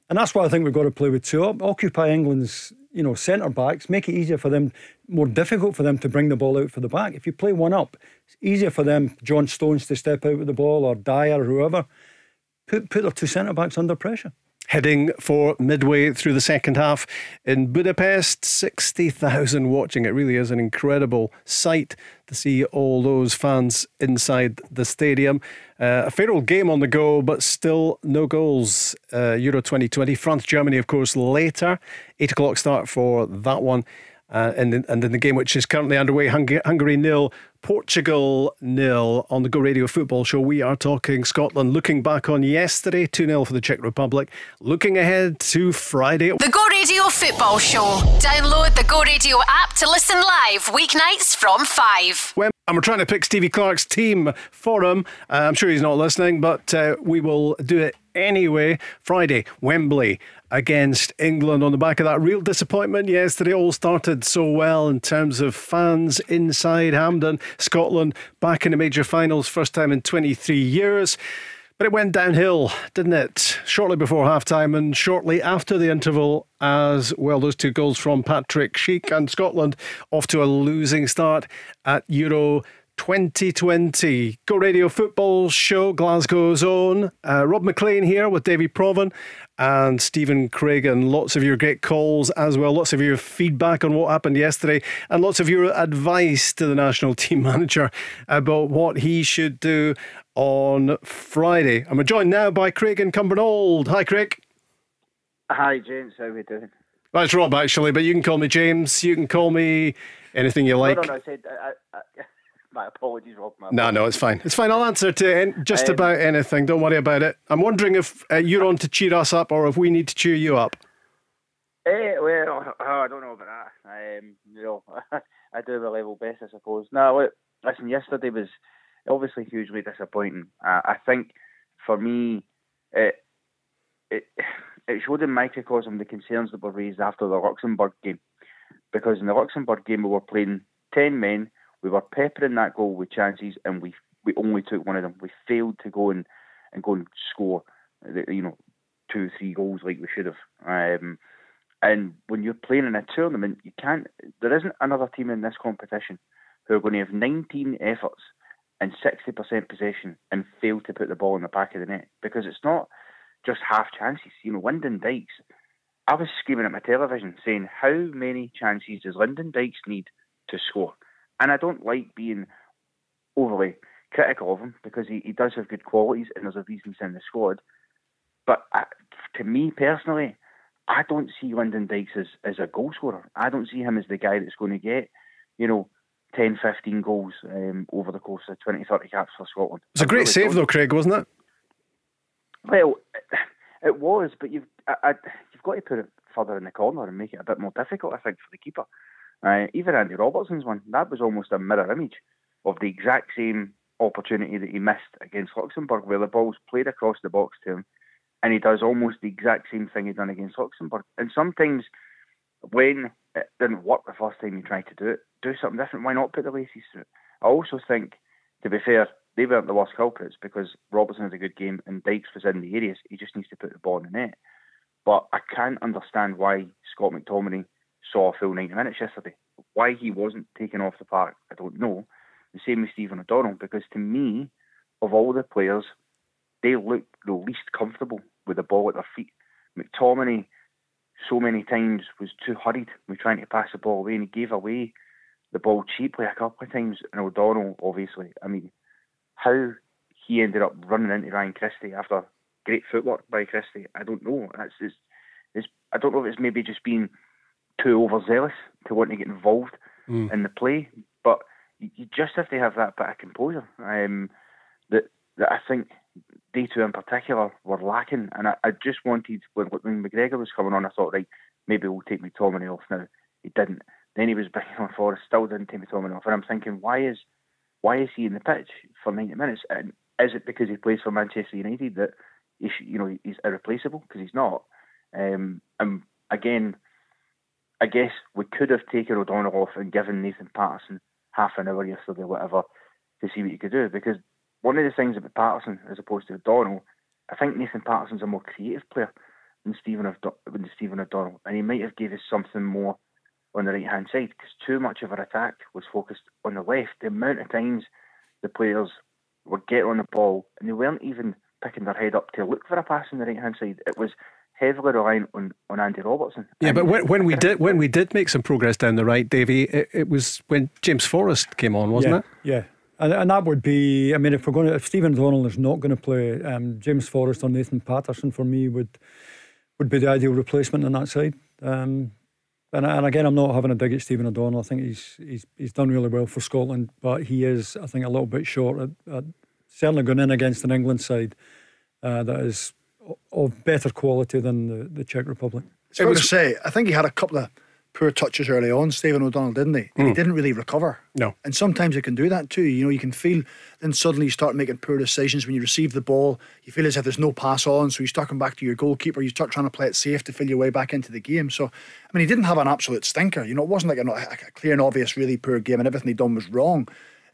And that's why I think we've got to play with two up. Occupy England's, you know, centre backs, make it easier for them, more difficult for them to bring the ball out for the back. If you play one up, it's easier for them, John Stones, to step out with the ball or Dyer or whoever. Put put their two centre backs under pressure. Heading for midway through the second half in Budapest, 60,000 watching. It really is an incredible sight to see all those fans inside the stadium. Uh, a fair old game on the go, but still no goals. Uh, Euro 2020. France, Germany, of course, later. 8 o'clock start for that one. Uh, and, and in the game which is currently underway, Hungary nil, Portugal nil on the Go Radio Football Show. We are talking Scotland, looking back on yesterday, 2 0 for the Czech Republic, looking ahead to Friday. The Go Radio Football Show. Download the Go Radio app to listen live weeknights from 5. When, and we're trying to pick Stevie Clarke's team for him. Uh, I'm sure he's not listening, but uh, we will do it anyway. Friday, Wembley against England on the back of that real disappointment yesterday. All started so well in terms of fans inside Hampden. Scotland back in the major finals, first time in 23 years. But it went downhill, didn't it? Shortly before halftime and shortly after the interval, as well. Those two goals from Patrik Schick and Scotland off to a losing start at Euro 2020. Go Radio Football Show, Glasgow's own. Uh, Rob Maclean here with Davie Provan and Stephen Craigan Lots of your great calls as well, lots of your feedback on what happened yesterday, and lots of your advice to the national team manager about what he should do on Friday. I'm joined now by Craig in Cumbernauld. Hi, Craig. Hi, James. How are we doing? That's Rob, actually, but you can call me James. You can call me anything you like. No, no, no. I said, I, I, my apologies, Rob. My no, no, it's fine. It's fine. I'll answer to en- just Um, about anything. Don't worry about it. I'm wondering if uh, you're on to cheer us up or if we need to cheer you up. Eh, well, oh, I don't know about that. Um, you know, I do the level best, I suppose. No, look, listen, yesterday was obviously hugely disappointing. Uh, I think for me, it, it it showed in microcosm the concerns that were raised after the Luxembourg game. Because in the Luxembourg game, we were playing 10 men, we were peppering that goal with chances, and we we only took one of them. We failed to go and, and go and score, you know, two, three goals like we should have. Um, and when you're playing in a tournament, you can't. There isn't another team in this competition who are going to have 19 efforts and 60% possession and fail to put the ball in the back of the net because it's not just half chances. You know, Lyndon Dykes. I was screaming at my television saying, "How many chances does Lyndon Dykes need to score?" And I don't like being overly critical of him because he, he does have good qualities and there's a reason he's in the squad. But I, to me personally, I don't see Lyndon Dykes as, as a goal scorer. I don't see him as the guy that's going to get, you know, 10, 15 goals um, over the course of 20, 30 caps for Scotland. It's a great really save, don't. though, Craig, wasn't it? Well, it was, but you've I, I, you've got to put it further in the corner and make it a bit more difficult, I think, for the keeper. Uh, even Andy Robertson's one, that was almost a mirror image of the exact same opportunity that he missed against Luxembourg, where the ball's played across the box to him, and he does almost the exact same thing he done against Luxembourg. And sometimes, when it didn't work the first time you tried to do it, do something different. Why not put the laces through? I also think, to be fair, they weren't the worst culprits because Robertson had a good game and Dykes was in the areas. He just needs to put the ball in the net. But I can't understand why Scott McTominay saw a full 90 minutes yesterday. Why he wasn't taken off the park, I don't know. The same with Stephen O'Donnell, because to me, of all the players, they looked the least comfortable with the ball at their feet. McTominay, so many times, was too hurried with trying to pass the ball away, and he gave away the ball cheaply a couple of times. And O'Donnell, obviously, I mean, how he ended up running into Ryan Christie after great footwork by Christie, I don't know. That's just, it's, I don't know if it's maybe just being too overzealous to want to get involved Mm. in the play, but you, just have to have that bit of composure. Um, that that I think they two in particular were lacking, and I, I just wanted when, when McGregor was coming on, I thought right maybe we'll take McTominay off now. He didn't. Then he was bringing on Forrest, still didn't take McTominay off, and I'm thinking why is why is he in the pitch for 90 minutes? And is it because he plays for Manchester United that he should, you know he's irreplaceable? Because he's not. Um, and again, I guess we could have taken O'Donnell off and given Nathan Patterson half an hour yesterday, whatever, to see what he could do. Because one of the things about Patterson, as opposed to O'Donnell, I think Nathan Patterson's a more creative player than Stephen than Stephen O'Donnell, and he might have gave us something more on the right hand side because too much of our attack was focused on the left. The amount of times the players were getting on the ball and they weren't even picking their head up to look for a pass on the right hand side. It was heavily reliant on, on Andy Robertson. Yeah, but when, when we did when we did make some progress down the right, Davie, it, it was when James Forrest came on, wasn't yeah, it? Yeah. And, and that would be, I mean, if we're going to, if Stephen O'Donnell is not going to play, um, James Forrest or Nathan Patterson for me would would be the ideal replacement on that side. Um, And, and again, I'm not having a dig at Stephen O'Donnell. I think he's he's he's done really well for Scotland, but he is, I think, a little bit short. At, at certainly going in against an England side uh, that is of better quality than the, the Czech Republic. It's fair to say, I think he had a couple of poor touches early on, Stephen O'Donnell, didn't he? And he Mm. didn't really recover. No. And sometimes it can do that too. You know, you can feel, then suddenly you start making poor decisions when you receive the ball. You feel as if there's no pass on, so you start coming back to your goalkeeper. You start trying to play it safe to feel your way back into the game. So, I mean, he didn't have an absolute stinker. You know, it wasn't like a, a clear and obvious, really poor game, and everything he'd done was wrong.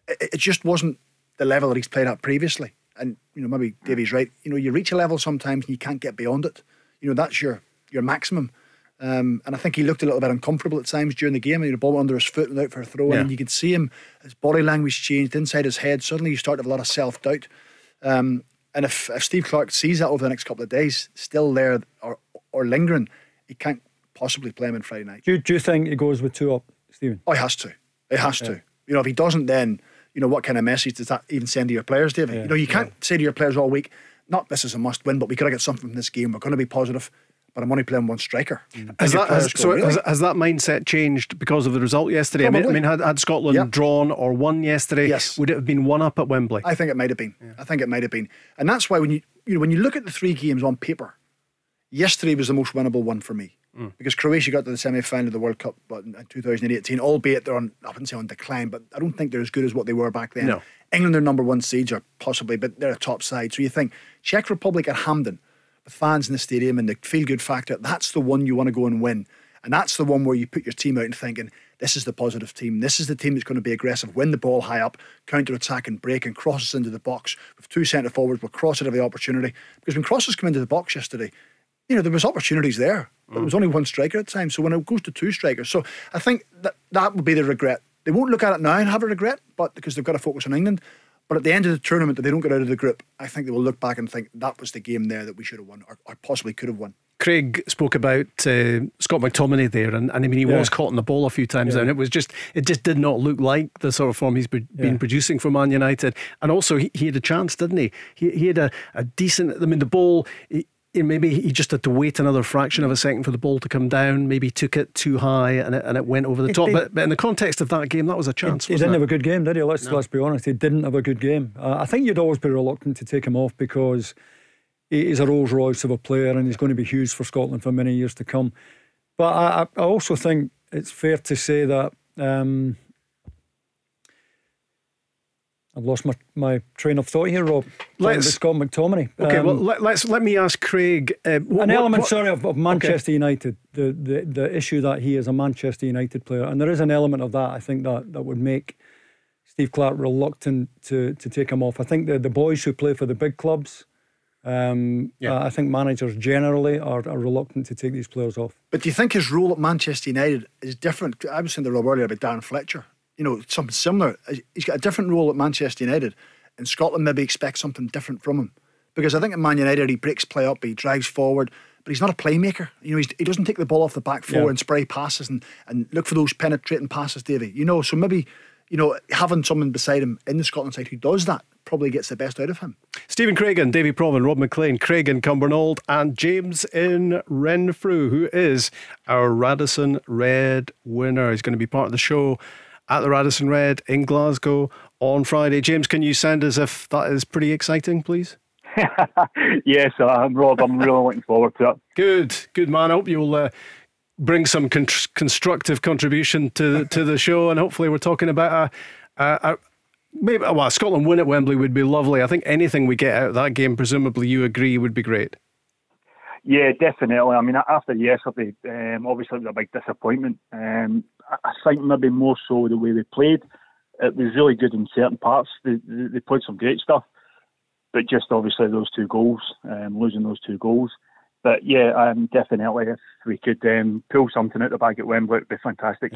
It, it just wasn't the level that he's played at previously. And you know, maybe Davie's right. You know, you reach a level sometimes and you can't get beyond it. You know, that's your your maximum. Um, and I think he looked a little bit uncomfortable at times during the game. Know, the ball went under his foot and out for a throw, Yeah. and you could see him, his body language changed inside his head. Suddenly, you start to have a lot of self doubt. Um, and if, if Steve Clarke sees that over the next couple of days, still there or or lingering, he can't possibly play him on Friday night. Do you, do you think he goes with two up, Stephen? Oh, he has to. It has Yeah. to. You know, if he doesn't, then you know what kind of message does that even send to your players, David? you know, you can't say to your players all week, "Not this is a must-win, but we got to get something from this game. We're going to be positive." But I'm only playing one striker. Mm. And Has that, has, go, so "Really?" has, has that mindset changed because of the result yesterday? I mean, I mean, had, had Scotland Yeah. drawn or won yesterday, Yes. would it have been one up at Wembley? I think it might have been. I think it might have been, and that's why when you you know when you look at the three games on paper, yesterday was the most winnable one for me Mm. because Croatia got to the semi final of the World Cup but in 2018, albeit they're on I wouldn't say on decline, but I don't think they're as good as what they were back then. No. England are number one seeds or possibly, but they're a top side. So you think Czech Republic at Hampden with fans in the stadium and the feel good factor, that's the one you want to go and win. And that's the one where you put your team out and thinking, this is the positive team. This is the team that's going to be aggressive, win the ball high up, counter attack and break and crosses into the box. With two centre forwards, we'll cross it every opportunity. Because when crosses come into the box yesterday, you know, there was opportunities there. But it was only one striker at the time. So when it goes to two strikers, so I think that that would be the regret. They won't look at it now and have a regret, but because they've got to focus on England. But at the end of the tournament, if they don't get out of the group, I think they will look back and think that was the game there that we should have won or, or possibly could have won. Craig spoke about uh, Scott McTominay there, and, and I mean he Yeah. was caught in the ball a few times, Yeah. and it was just it just did not look like the sort of form he's be, been producing for Man United. And also he, he had a chance, didn't he? He, he had a, a decent. I mean the ball. He, he- maybe he just had to wait another fraction of a second for the ball to come down. Maybe he took it too high and it, and it went over the He- top. he- But, but in the context of that game, that was a chance. He, he didn't it? have a good game, did he? Let's let's be honest. He didn't have a good game. Uh, I think you'd always be reluctant to take him off because he- he's a Rolls Royce of a player and he's going to be huge for Scotland for many years to come. But I, I I also think it's fair to say that um, I've lost my, my train of thought here, Rob. Let's- about Scott McTominay. Okay, well Um, let, let's let me ask Craig. Uh, what, an what- element, what- sorry, of, of Manchester United, the, the the issue that he is a Manchester United player, and there is an element of that I think that that would make Steve Clarke reluctant to to take him off. I think the the boys who play for the big clubs, um, uh, I think managers generally are, are reluctant to take these players off. But do you think his role at Manchester United is different? I was saying to Rob earlier about Dan Fletcher. You know, something similar. He's got a different role at Manchester United, and Scotland maybe expects something different from him. Because I think at Man United he breaks play up, he drives forward, but he's not a playmaker. You know, he's, he doesn't take the ball off the back four Yeah. and spray passes and, and look for those penetrating passes, Davie. You know, so maybe you know having someone beside him in the Scotland side who does that probably gets the best out of him. Stephen Craigan, Davie Provan, Rob Maclean, Craig in Cumbernauld, and James in Renfrew, who is our Radisson Red winner. He's going to be part of the show at the Radisson Red in Glasgow on Friday. James, can you sound as if that is pretty exciting, please? yes, uh, Rob, I'm really looking forward to it. Good, good man. I hope you'll uh, bring some con- constructive contribution to to the show, and hopefully we're talking about a, a, a maybe well, a Scotland win at Wembley would be lovely. I think anything we get out of that game, presumably you agree, would be great. Yeah, definitely. I mean, after yesterday, um, obviously it was a big disappointment. Um, I think maybe more so the way they played. It was really good in certain parts. They, they, played some great stuff, but just obviously those two goals, um, losing those two goals. But yeah, um, definitely if we could um, pull something out the bag at Wembley, it'd be fantastic.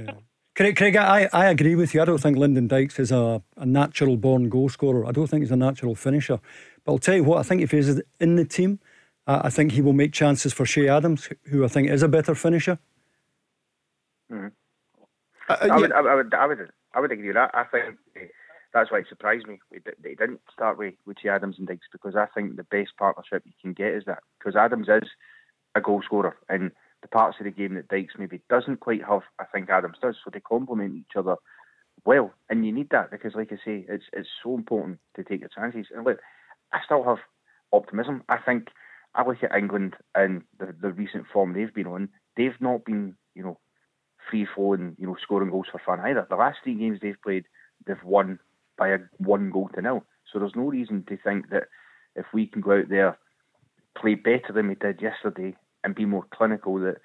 Craig, Craig I, I agree with you. I don't think Lyndon Dykes is a, a natural born goal scorer. I don't think he's a natural finisher. But I'll tell you what, I think if he's in the team, I think he will make chances for Che Adams, who I think is a better finisher. Mhm. Uh, I, would, I, would, I would, I would agree with that. I think eh, that's why it surprised me they didn't start with with Che Adams and Dykes because I think the best partnership you can get is that because Adams is a goal scorer and the parts of the game that Dykes maybe doesn't quite have, I think Adams does. So they complement each other well, and you need that because, like I say, it's it's so important to take your chances. And look, I still have optimism. I think I look at England and the, the recent form they've been on. They've not been, you know, free flowing, you know, scoring goals for fun either. The last three games they've played, they've won by a one goal to nil. So there's no reason to think that if we can go out there, play better than we did yesterday, and be more clinical, that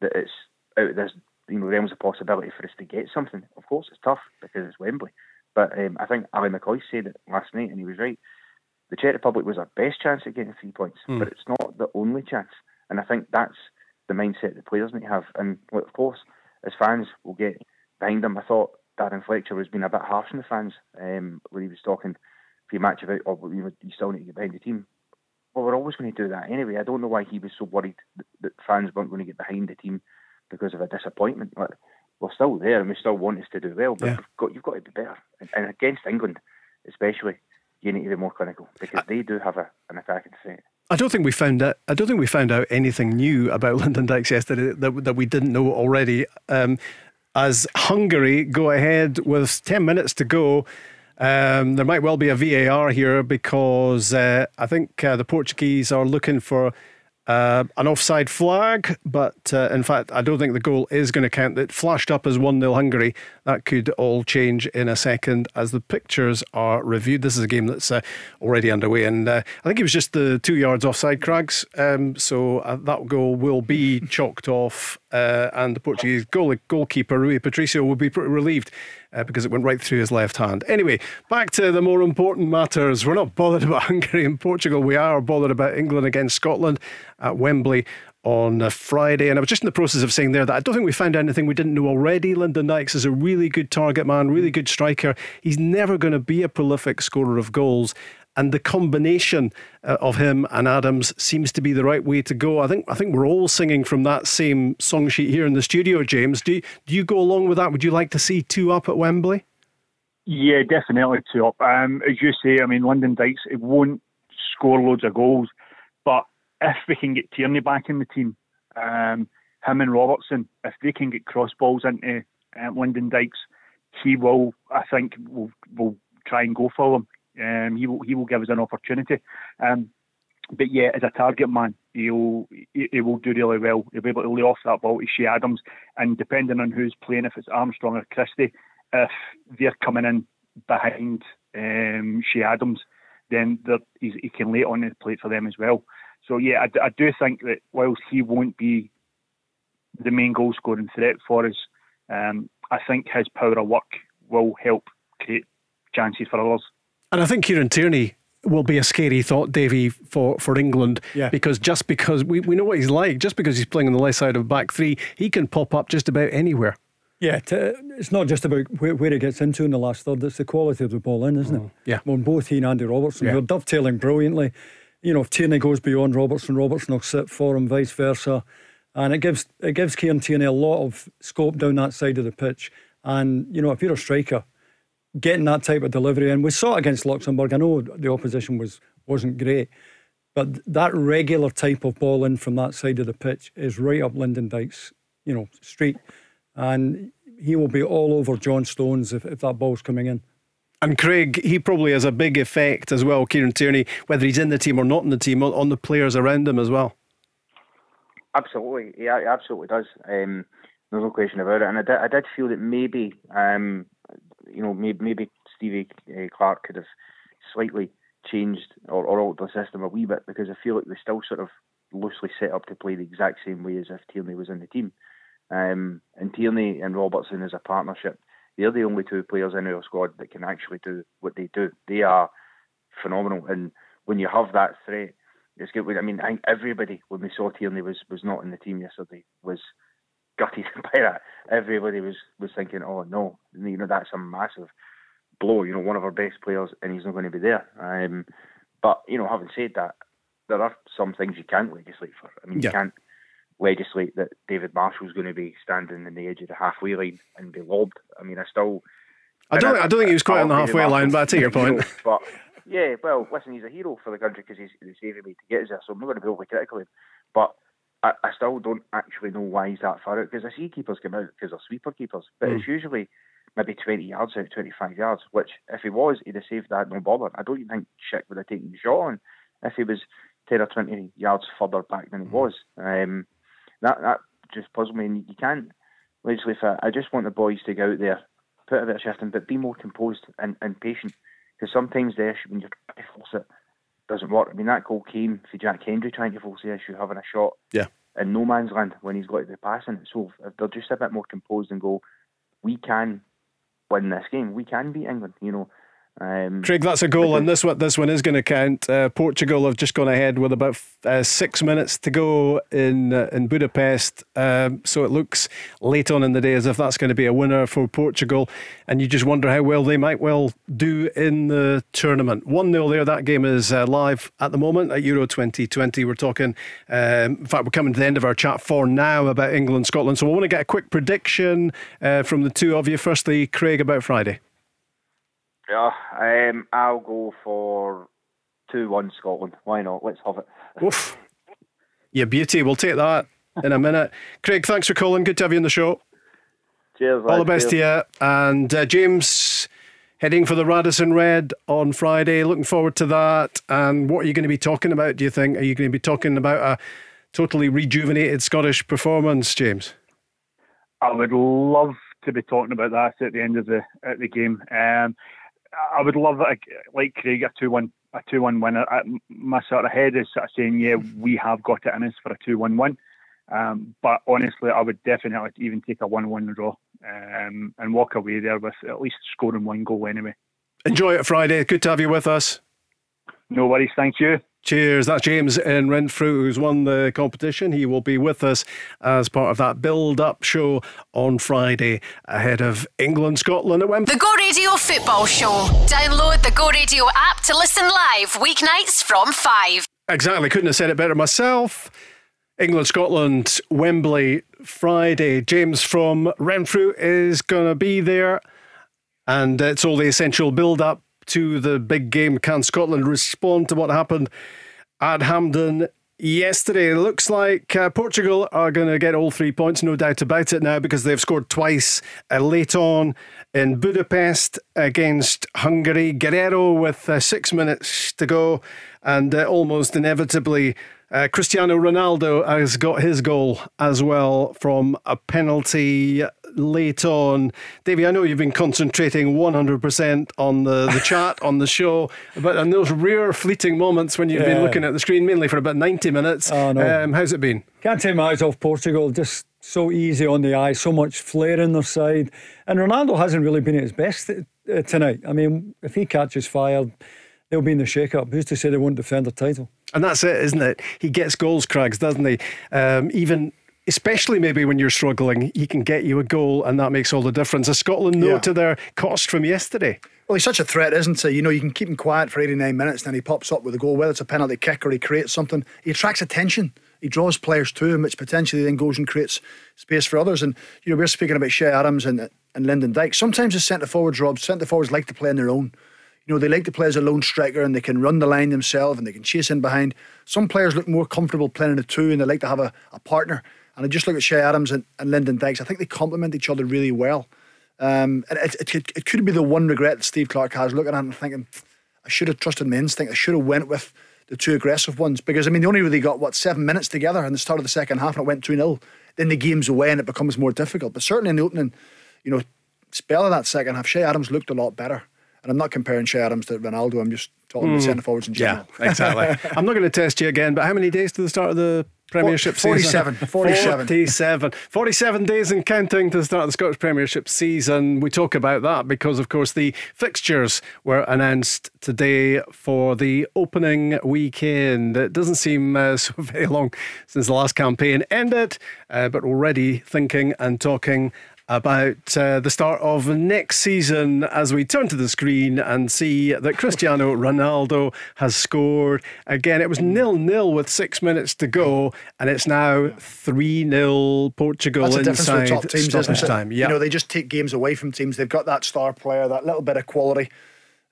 that it's out of this you know realms of possibility for us to get something. Of course, it's tough because it's Wembley, but um, I think Ally McCoist said it last night, and he was right. The Czech Republic was our best chance at getting three points, Hmm. but it's not the only chance. And I think that's the mindset the players need to have. And of course, as fans, we'll get behind them. I thought Darren Fletcher was being a bit harsh on the fans um, when he was talking pre-match about, oh, you know, you still need to get behind the team. Well, we're always going to do that anyway. I don't know why he was so worried that, that fans weren't going to get behind the team because of a disappointment. Like, we're still there and we still want us to do well, but Yeah. you've, got, you've got to be better. And, and against England, especially, you need to be more clinical because they do have a, an attacking threat. I don't think we found out. I don't think we found out anything new about Lyndon Dykes yesterday that, that we didn't know already. Um, as Hungary go ahead with ten minutes to go, um, there might well be a VAR here because uh, I think uh, the Portuguese are looking for. Uh, an offside flag, but uh, in fact, I don't think the goal is going to count. It flashed up as 1 0 Hungary. That could all change in a second as the pictures are reviewed. This is a game that's uh, already underway, and uh, I think it was just the two yards offside, Crags. Um, so uh, that goal will be chalked off, uh, and the Portuguese goal- goalkeeper, Rui Patricio, will be pretty relieved. Uh, because it went right through his left hand. Anyway, back to the more important matters. We're not bothered about Hungary and Portugal. We are bothered about England against Scotland at Wembley on Friday. And I was just in the process of saying there that I don't think we found anything we didn't know already. Lyndon Dykes is a really good target man, really good striker. He's never going to be a prolific scorer of goals. And the combination uh, of him and Adams seems to be the right way to go. I think I think we're all singing from that same song sheet here in the studio, James. Do you, do you go along with that? Would you like to see two up at Wembley? Yeah, definitely two up. Um, as you say, I mean, Lyndon Dykes, it won't score loads of goals, but if we can get Tierney back in the team, um, him and Robertson, if they can get cross balls into um, Lyndon Dykes, he will, I think, will will try and go for them. Um, he will he will give us an opportunity. Um, but yeah, as a target man, he'll he, he will do really well. He'll be able to lay off that ball to Che Adams, and depending on who's playing, if it's Armstrong or Christie, if they're coming in behind um, Che Adams, then he can lay it on the plate for them as well. So yeah, I do think that whilst he won't be the main goal scoring threat for us, um, I think his power of work will help create chances for others. And I think Kieran Tierney will be a scary thought, Davie, for, for England. Yeah. Because just because we, we know what he's like, just because he's playing on the left side of back three, he can pop up just about anywhere. Yeah, to, it's not just about where, where it gets into in the last third, it's the quality of the ball in, isn't it? Mm, yeah. Well, both he and Andy Robertson, Yeah. they're dovetailing brilliantly. You know, if Tierney goes beyond Robertson, Robertson will sit for him, vice versa. And it gives it gives Kieran Tierney a lot of scope down that side of the pitch. And, you know, if you're a striker, getting that type of delivery, and we saw it against Luxembourg. I know the opposition was, wasn't great, but that regular type of ball in from that side of the pitch is right up Lyndon Dykes, you know, street. And he will be all over John Stones if, if that ball's coming in. And Craig, he probably has a big effect as well, Kieran Tierney, whether he's in the team or not in the team, on, on the players around him as well. Absolutely, yeah, it absolutely does. Um, there's no question about it. And I did, I did feel that maybe, um, you know, maybe, maybe Stevie uh, Clarke could have slightly changed or, or altered the system a wee bit because I feel like they still sort of loosely set up to play the exact same way as if Tierney was in the team. Um, and Tierney and Robertson as a partnership, they're the only two players in our squad that can actually do what they do. They are phenomenal. And when you have that threat, it's good. I mean, I think everybody when we saw Tierney was was not in the team yesterday was gutted by that. Everybody was was thinking, oh no, you know that's a massive blow. You know, one of our best players, and he's not going to be there. Um, but you know, having said that, there are some things you can't legislate for. I mean, Yeah. you can't legislate that David Marshall's going to be standing in the edge of the halfway line and be lobbed. I mean, I still. I don't, I don't think he was quite on the halfway line, but I take your point. but yeah, well, listen, he's a hero for the country because he's, he's saving me to get us there, so I'm not going to be overly critical of him. But I, I still don't actually know why he's that far out because I see keepers come out because they're sweeper keepers, but Hmm. it's usually maybe 20 yards out, 25 yards, which if he was, he'd have saved that no bother. I don't even think Schick would have taken the shot on if he was 10 or 20 yards further back than he Hmm. was. Um, that that just puzzled me, and you can't legislate for I just want the boys to go out there, put a bit of shift in, but be more composed and, and patient because sometimes the issue when you're trying to force it doesn't work. I mean, that goal came for Jack Hendry trying to force the issue, having a shot Yeah. in no man's land when he's got to be passing. So if they're just a bit more composed and go, we can win this game, we can beat England, you know. Um, Craig, that's a goal, and this one, this one is going to count. Uh, Portugal have just gone ahead with about uh, six minutes to go in uh, in Budapest, um, so it looks late on in the day as if that's going to be a winner for Portugal, and you just wonder how well they might well do in the tournament. One 0 there. That game is uh, live at the moment at Euro 2020. We're talking. Um, in fact, we're coming to the end of our chat for now about England Scotland. So we want to get a quick prediction uh, from the two of you. Firstly, Craig about Friday. Yeah, um, I'll go for 2 1 Scotland. Why not? Let's have it. Oof. Yeah, beauty. We'll take that in a minute. Craig, thanks for calling. Good to have you on the show. Cheers. All the lads. best to you. And uh, James, heading for the Radisson Red on Friday. Looking forward to that. And what are you going to be talking about, do you think? Are you going to be talking about a totally rejuvenated Scottish performance, James? I would love to be talking about that at the end of the at the game. Um, I would love it, like Craig, a two one a two one win. I, my sort of head is sort of saying, yeah, we have got it in us for a two one win. Um, but honestly, I would definitely even take a one one draw um, and walk away there with at least scoring one goal anyway. Enjoy it Friday. Good to have you with us. No worries. Thank you. Cheers. That's James in Renfrew who's won the competition. He will be with us as part of that build up show on Friday ahead of England Scotland at Wembley. The Go Radio Football Show. Download the Go Radio app to listen live weeknights from 5. Exactly. Couldn't have said it better myself. England Scotland, Wembley, Friday. James from Renfrew is going to be there. And it's all the essential build up to the big game. Can Scotland respond to what happened at Hampden yesterday? It looks like uh, Portugal are going to get all three points, no doubt about it now, because they've scored twice uh, late on in Budapest against Hungary. Guerreiro with uh, six minutes to go, and uh, almost inevitably. Uh, Cristiano Ronaldo has got his goal as well from a penalty late on. Davie, I know you've been concentrating 100% on the, the chat, on the show, but in those rare fleeting moments when you've been looking at the screen, mainly for about 90 minutes, Oh, no. um, how's it been? Can't take my eyes off Portugal. Just so easy on the eye, so much flair in their side. And Ronaldo hasn't really been at his best uh, tonight. I mean, if he catches fire, they'll be in the shake up. Who's to say they won't defend the title? And that's it, isn't it? He gets goals, Craigs, doesn't he? Um, even. Especially maybe when you're struggling, he can get you a goal, and that makes all the difference. As Scotland know Yeah. to their cost from yesterday. Well, he's such a threat, isn't he? You know, you can keep him quiet for 89 minutes, and then he pops up with a goal, whether it's a penalty kick or he creates something. He attracts attention. He draws players to him, which potentially then goes and creates space for others. And, you know, we're speaking about Che Adams and, and Lyndon Dyke. Sometimes the centre forwards, Rob, centre forwards like to play on their own. You know, they like to play as a lone striker and they can run the line themselves and they can chase in behind. Some players look more comfortable playing in a two and they like to have a, a partner. And I just look at Che Adams and, and Lyndon Dykes. I think they complement each other really well. Um, and it, it, could, it could be the one regret that Steve Clarke has looking at it and thinking, I should have trusted my instinct. I should have went with the two aggressive ones because I mean they only really got what seven minutes together in the start of the second half and it went two 0 Then the game's away and it becomes more difficult. But certainly in the opening, you know, spell of that second half, Che Adams looked a lot better. And I'm not comparing Che Adams to Ronaldo. I'm just talking about Mm. centre forwards in general. Yeah, exactly. I'm not going to test you again, but how many days to the start of the Premiership Four- season? 47, 47. 47. 47 days and counting to the start of the Scottish Premiership season. We talk about that because, of course, the fixtures were announced today for the opening weekend. It doesn't seem uh, so very long since the last campaign ended, uh, but already thinking and talking about uh, the start of next season as we turn to the screen and see that Cristiano Ronaldo has scored again. It was nil nil with six minutes to go, and it's now three 0 Portugal That's inside teams, stoppage time. Yeah, You know, they just take games away from teams. They've got that star player, that little bit of quality.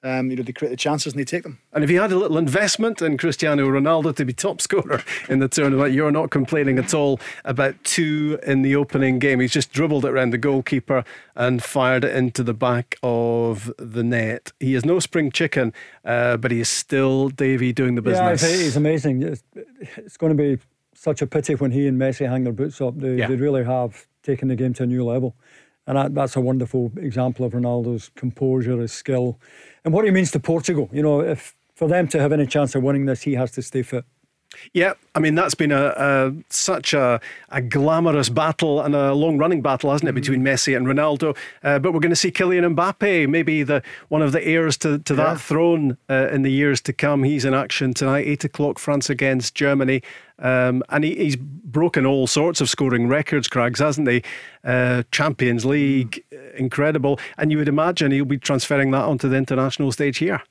Um, you know, they create the chances and they take them. And if you had a little investment in Cristiano Ronaldo to be top scorer in the tournament, you're not complaining at all about two in the opening game. He's just dribbled it around the goalkeeper and fired it into the back of the net. He is no spring chicken, uh, but he is still Davie doing the business. Yeah, he's amazing. It's, it's going to be such a pity when he and Messi hang their boots up. They, Yeah. they really have taken the game to a new level. And that, that's a wonderful example of Ronaldo's composure, his skill, and what he means to Portugal. You know, if for them to have any chance of winning this, he has to stay fit. Yeah, I mean that's been a, a such a, a glamorous battle and a long running battle, hasn't it, between Messi and Ronaldo? Uh, but we're going to see Kylian Mbappe, maybe the one of the heirs to, to Yeah. that throne uh, in the years to come. He's in action tonight, eight o'clock, France against Germany, um, and he, he's broken all sorts of scoring records, Craigs, hasn't he? Uh, Champions League, uh, incredible, and you would imagine he'll be transferring that onto the international stage here.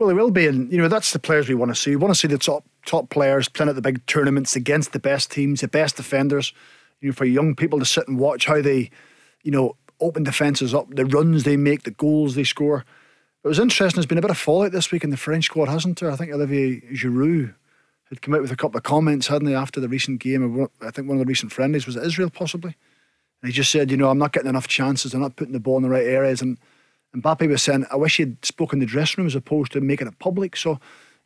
Well, they will be, and you know that's the players we want to see. We want to see the top top players playing at the big tournaments against the best teams, the best defenders. You know, for young people to sit and watch how they, you know, open defenses up, the runs they make, the goals they score. It was interesting. There's been a bit of fallout this week in the French squad, hasn't there? I think Olivier Giroud had come out with a couple of comments, hadn't he, after the recent game? I think one of the recent friendlies was Israel, possibly. And he just said, you know, I'm not getting enough chances. I'm not putting the ball in the right areas. And Mbappe was saying, I wish he'd spoken in the dressing room as opposed to making it public. So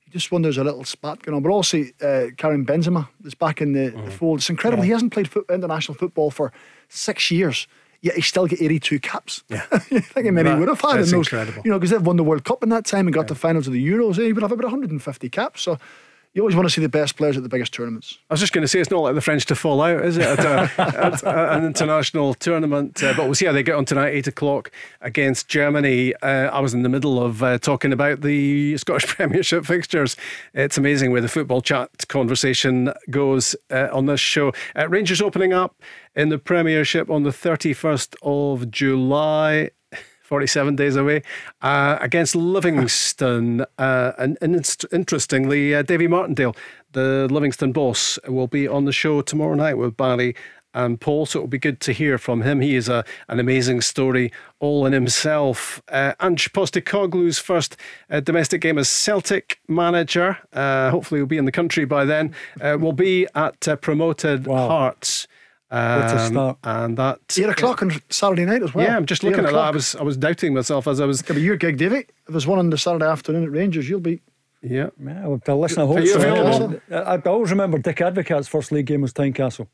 you just wonder there's a little spat going on. But also, uh, Karim Benzema is back in the, the fold. It's incredible. He hasn't played foot, international football for six years. Yet he still get 82 caps. Yeah. you think how many That- he would have had in those, incredible. you know, because they've won the World Cup in that time and got to the finals of the Euros. He would have about 150 caps. So you always want to see the best players at the biggest tournaments. I was just going to say it's not like the French to fall out, is it? At, a, at an international tournament, uh, but we'll see how they get on tonight, eight o'clock against Germany. Uh, I was in the middle of uh, talking about the Scottish Premiership fixtures. It's amazing where the football chat conversation goes uh, on this show. Uh, Rangers opening up in the Premiership on the thirty first of July. 47 days away uh, against Livingston. Uh, and, and interestingly, uh, Davy Martindale, the Livingston boss, will be on the show tomorrow night with Barry and Paul. So it'll be good to hear from him. He is a, an amazing story all in himself. Uh, Ange Postecoglou's first uh, domestic game as Celtic manager. Uh, hopefully, he'll be in the country by then. Uh, will be at uh, promoted Hearts. What a Um, start. And that Eight o'clock on Saturday night as well. yeah, I'm just Eight looking at that. I was I was doubting myself as I was. Could be your gig, Davie. If there's one on the Saturday afternoon at Rangers, you'll be. Yeah. Yeah, well, to listen, I hope Are you so. available? I, I always remember Dick Advocaat's first league game was Tynecastle.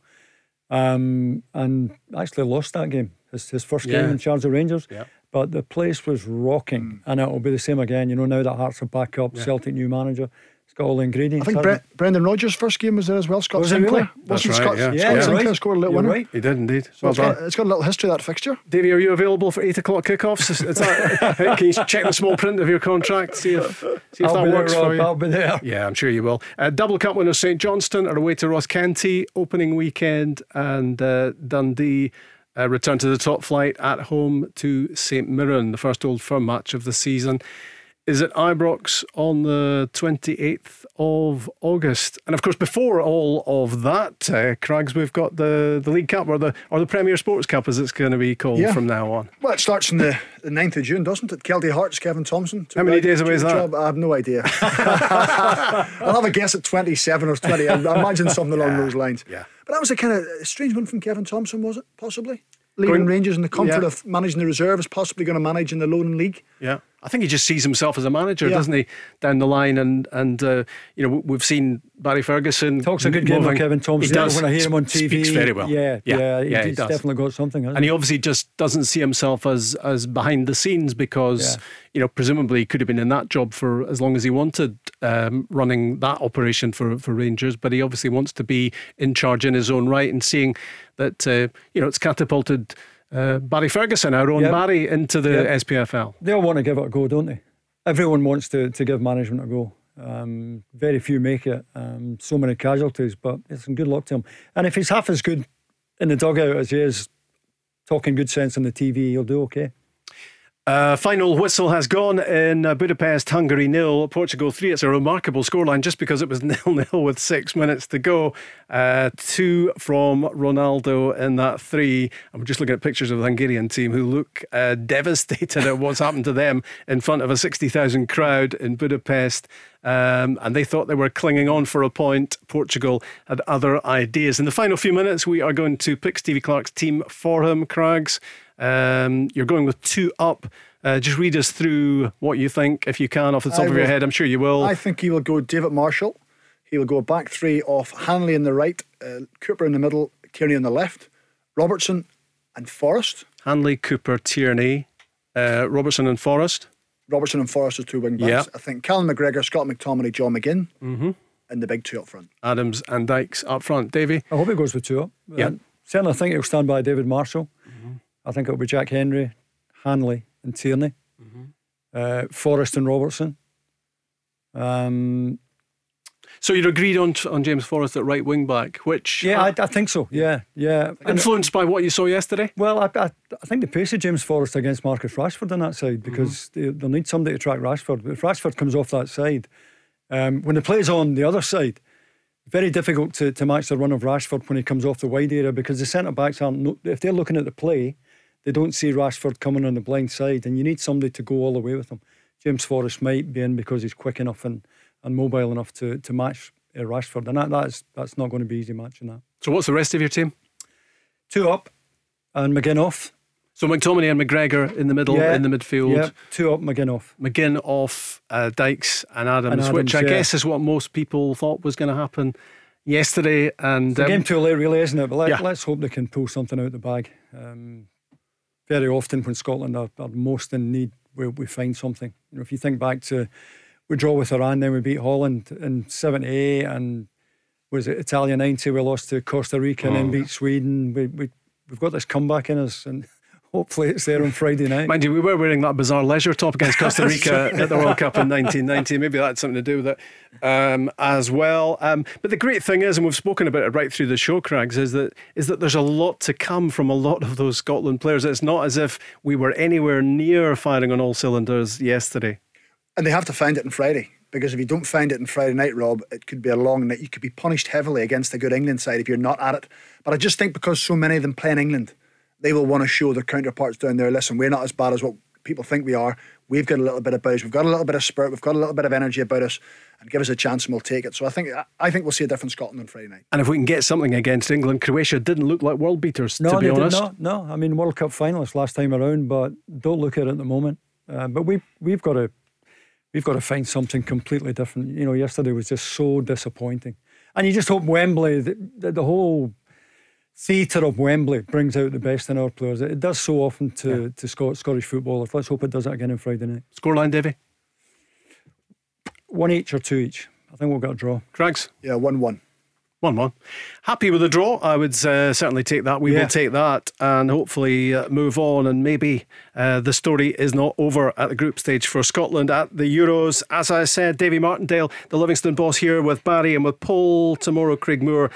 Um, and actually lost that game. His, his first Yeah. game in charge of Rangers. Yeah. But the place was rocking, and it'll be the same again. You know, now that Hearts are back up, Yeah. Celtic new manager, it's got all the ingredients. I think Bre- Brendan Rodgers' first game was there as well. Scott Was it Sinclair. really? That's Wasn't right, Scott, yeah. Scott Yeah, Sinclair right. scored a little You're winner. right. He did indeed. So Well it's, got, it's got a little history that fixture. Davie, are you available for eight o'clock kickoffs? Is, is that, can you check the small print of your contract? See if see if I'll that be there, works for you. I'll be there. Yeah, I'm sure you will. Uh, double cup winners St Johnstone are away to Ross County opening weekend, and uh, Dundee uh, return to the top flight at home to St Mirren, the first Old Firm match of the season. Is at Ibrox on the 28th of August, and of course, before all of that, uh, Craigs, we've got the, the League Cup or the or the Premier Sports Cup, as it's going to be called Yeah. from now on. Well, it starts on the, the 9th of June, doesn't it? Kelty Hearts, Kevin Thomson. How many days away is that? Job. I have no idea. I'll have a guess at 27 or 20. I I imagine something along those lines. Yeah. But that was a kind of a strange one from Kevin Thomson, was it? Possibly? Leaving Going- Rangers in the comfort Yeah. of managing the reserves, possibly going to manage in the Lowland League. Yeah, I think he just sees himself as a manager, Yeah. doesn't he, down the line? And and uh, you know we've seen Barry Ferguson Talks a good game of Kevin Thomson. He does. When I hear him on TV, speaks very well. Yeah, yeah, yeah, yeah, he he's does. definitely got something. And he obviously just doesn't see himself as as behind the scenes because Yeah. you know presumably he could have been in that job for as long as he wanted, um, running that operation for for Rangers. But he obviously wants to be in charge in his own right and seeing that uh, you know it's catapulted. Uh, Barry Ferguson, our own Yep. Barry, into the Yep. SPFL. They all want to give it a go, don't they? Everyone wants to, to give management a go. Um, very few make it. Um, so many casualties, but it's some good luck to him. And if he's half as good in the dugout as he is talking good sense on the TV, he'll do okay. Uh, final whistle has gone in uh, Budapest, Hungary nil, Portugal three. It's a remarkable scoreline just because it was nil nil with six minutes to go. Uh, two from Ronaldo in that three. I'm just looking at pictures of the Hungarian team who look uh, devastated at what's happened to them in front of a 60,000 crowd in Budapest. Um, and they thought they were clinging on for a point. Portugal had other ideas. In the final few minutes, we are going to pick Stevie Clarke's team for him, Crags. Um, you're going with two up. Uh, just read us through what you think, if you can, off the top I of your will- head. I'm sure you will. I think he will go David Marshall. He will go back three off Hanley in the right, uh, Cooper in the middle, Tierney on the left, Robertson and Forrest. Hanley, Cooper, Tierney, uh, Robertson, and Forrest. Robertson and Forrest as two wing backs. Yeah. I think Callum McGregor, Scott McTominay, John McGinn, Mhm. and the big two up front. Adams and Dykes up front. Davie? I hope he goes with two up. Yeah. Uh, certainly, I think he'll stand by David Marshall. I think it'll be Jack Hendry, Hanley, and Tierney, uh, Forrest and Robertson. Um, So you're agreed on on James Forrest at right wing back, which yeah, I, I think so. Yeah, yeah. Influenced by what you saw yesterday. Well, I, I, I think the pace of James Forrest against Marcus Rashford on that side because they, they'll need somebody to track Rashford. But if Rashford comes off that side, um, when the play's on the other side, very difficult to, to match the run of Rashford when he comes off the wide area because the centre backs aren't. If they're looking at the play, they don't see Rashford coming on the blind side, and you need somebody to go all the way with him. James Forrest might be in because he's quick enough and, and mobile enough to, to match uh, Rashford, and that, that's that's not going to be easy matching that. So what's the rest of your team? Two up, and McGinn off. So McTominay and McGregor in the middle, Yeah, in the midfield. yeah, two up, McGinn off. McGinn off, uh, Dykes and Adams, And which I yeah. guess is what most people thought was going to happen yesterday. And It's um, game too late, really, isn't it? But let, Yeah. let's hope they can pull something out of the bag. Um, very often, when Scotland are, are most in need, we, we find something. You know, if you think back to we draw with Iran, then we beat Holland in '78, and was it Italia '90? We lost to Costa Rica and then Oh. beat Sweden. We, we we've got this comeback in us, and hopefully it's there on Friday night. Mind you, we were wearing that bizarre leisure top against Costa Rica at the World Cup in 1990. Maybe that's something to do with it um, as well. Um, but the great thing is, and we've spoken about it right through the show, Crags, is that is that there's a lot to come from a lot of those Scotland players. It's not as if we were anywhere near firing on all cylinders yesterday. And they have to find it on Friday because if you don't find it on Friday night, Rob, it could be a long night. You could be punished heavily against a good England side if you're not at it. But I just think because so many of them play in England, they will want to show their counterparts down there. Listen, we're not as bad as what people think we are. We've got a little bit about us. We've got a little bit of spirit. We've got a little bit of energy about us, and give us a chance, and we'll take it. So I think I think we'll see a different Scotland on Friday night. And if we can get something against England, Croatia didn't look like world beaters, No, to be they honest. did not. No, I mean World Cup finalists last time around, but don't look at it at the moment. Uh, but we we've got to we've got to find something completely different. You know, yesterday was just so disappointing, and you just hope Wembley, the, the, the whole theatre of Wembley, brings out the best in our players. It does so often to to Scot- Scottish footballers. Let's hope it does it again on Friday night. Scoreline, Davie. One each or two each. I think we'll get a draw. Crags? Yeah, one-one. 1 1. Happy with the draw. I would uh, certainly take that. We Yeah. will take that and hopefully uh, move on. And maybe uh, the story is not over at the group stage for Scotland at the Euros. As I said, Davy Martindale, the Livingston boss, here with Barry and with Paul. Tomorrow, Craig Moore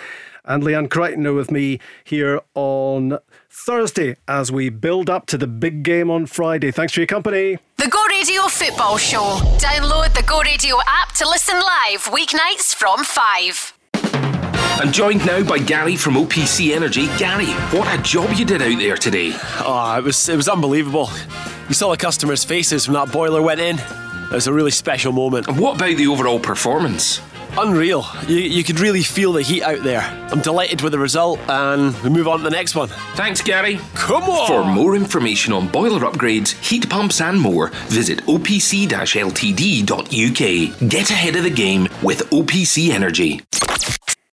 and Leanne Crichton are with me here on Thursday as we build up to the big game on Friday. Thanks for your company. The Go Radio Football Show. Download the Go Radio app to listen live weeknights from 5. I'm joined now by Gary from OPC Energy. Gary, what a job you did out there today. Oh, it was it was unbelievable. You saw the customers' faces when that boiler went in. It was a really special moment. And what about the overall performance? Unreal. You, you could really feel the heat out there. I'm delighted with the result, and we move on to the next one. Thanks, Gary. Come on! For more information on boiler upgrades, heat pumps, and more, visit opc ltd.uk. Get ahead of the game with OPC Energy.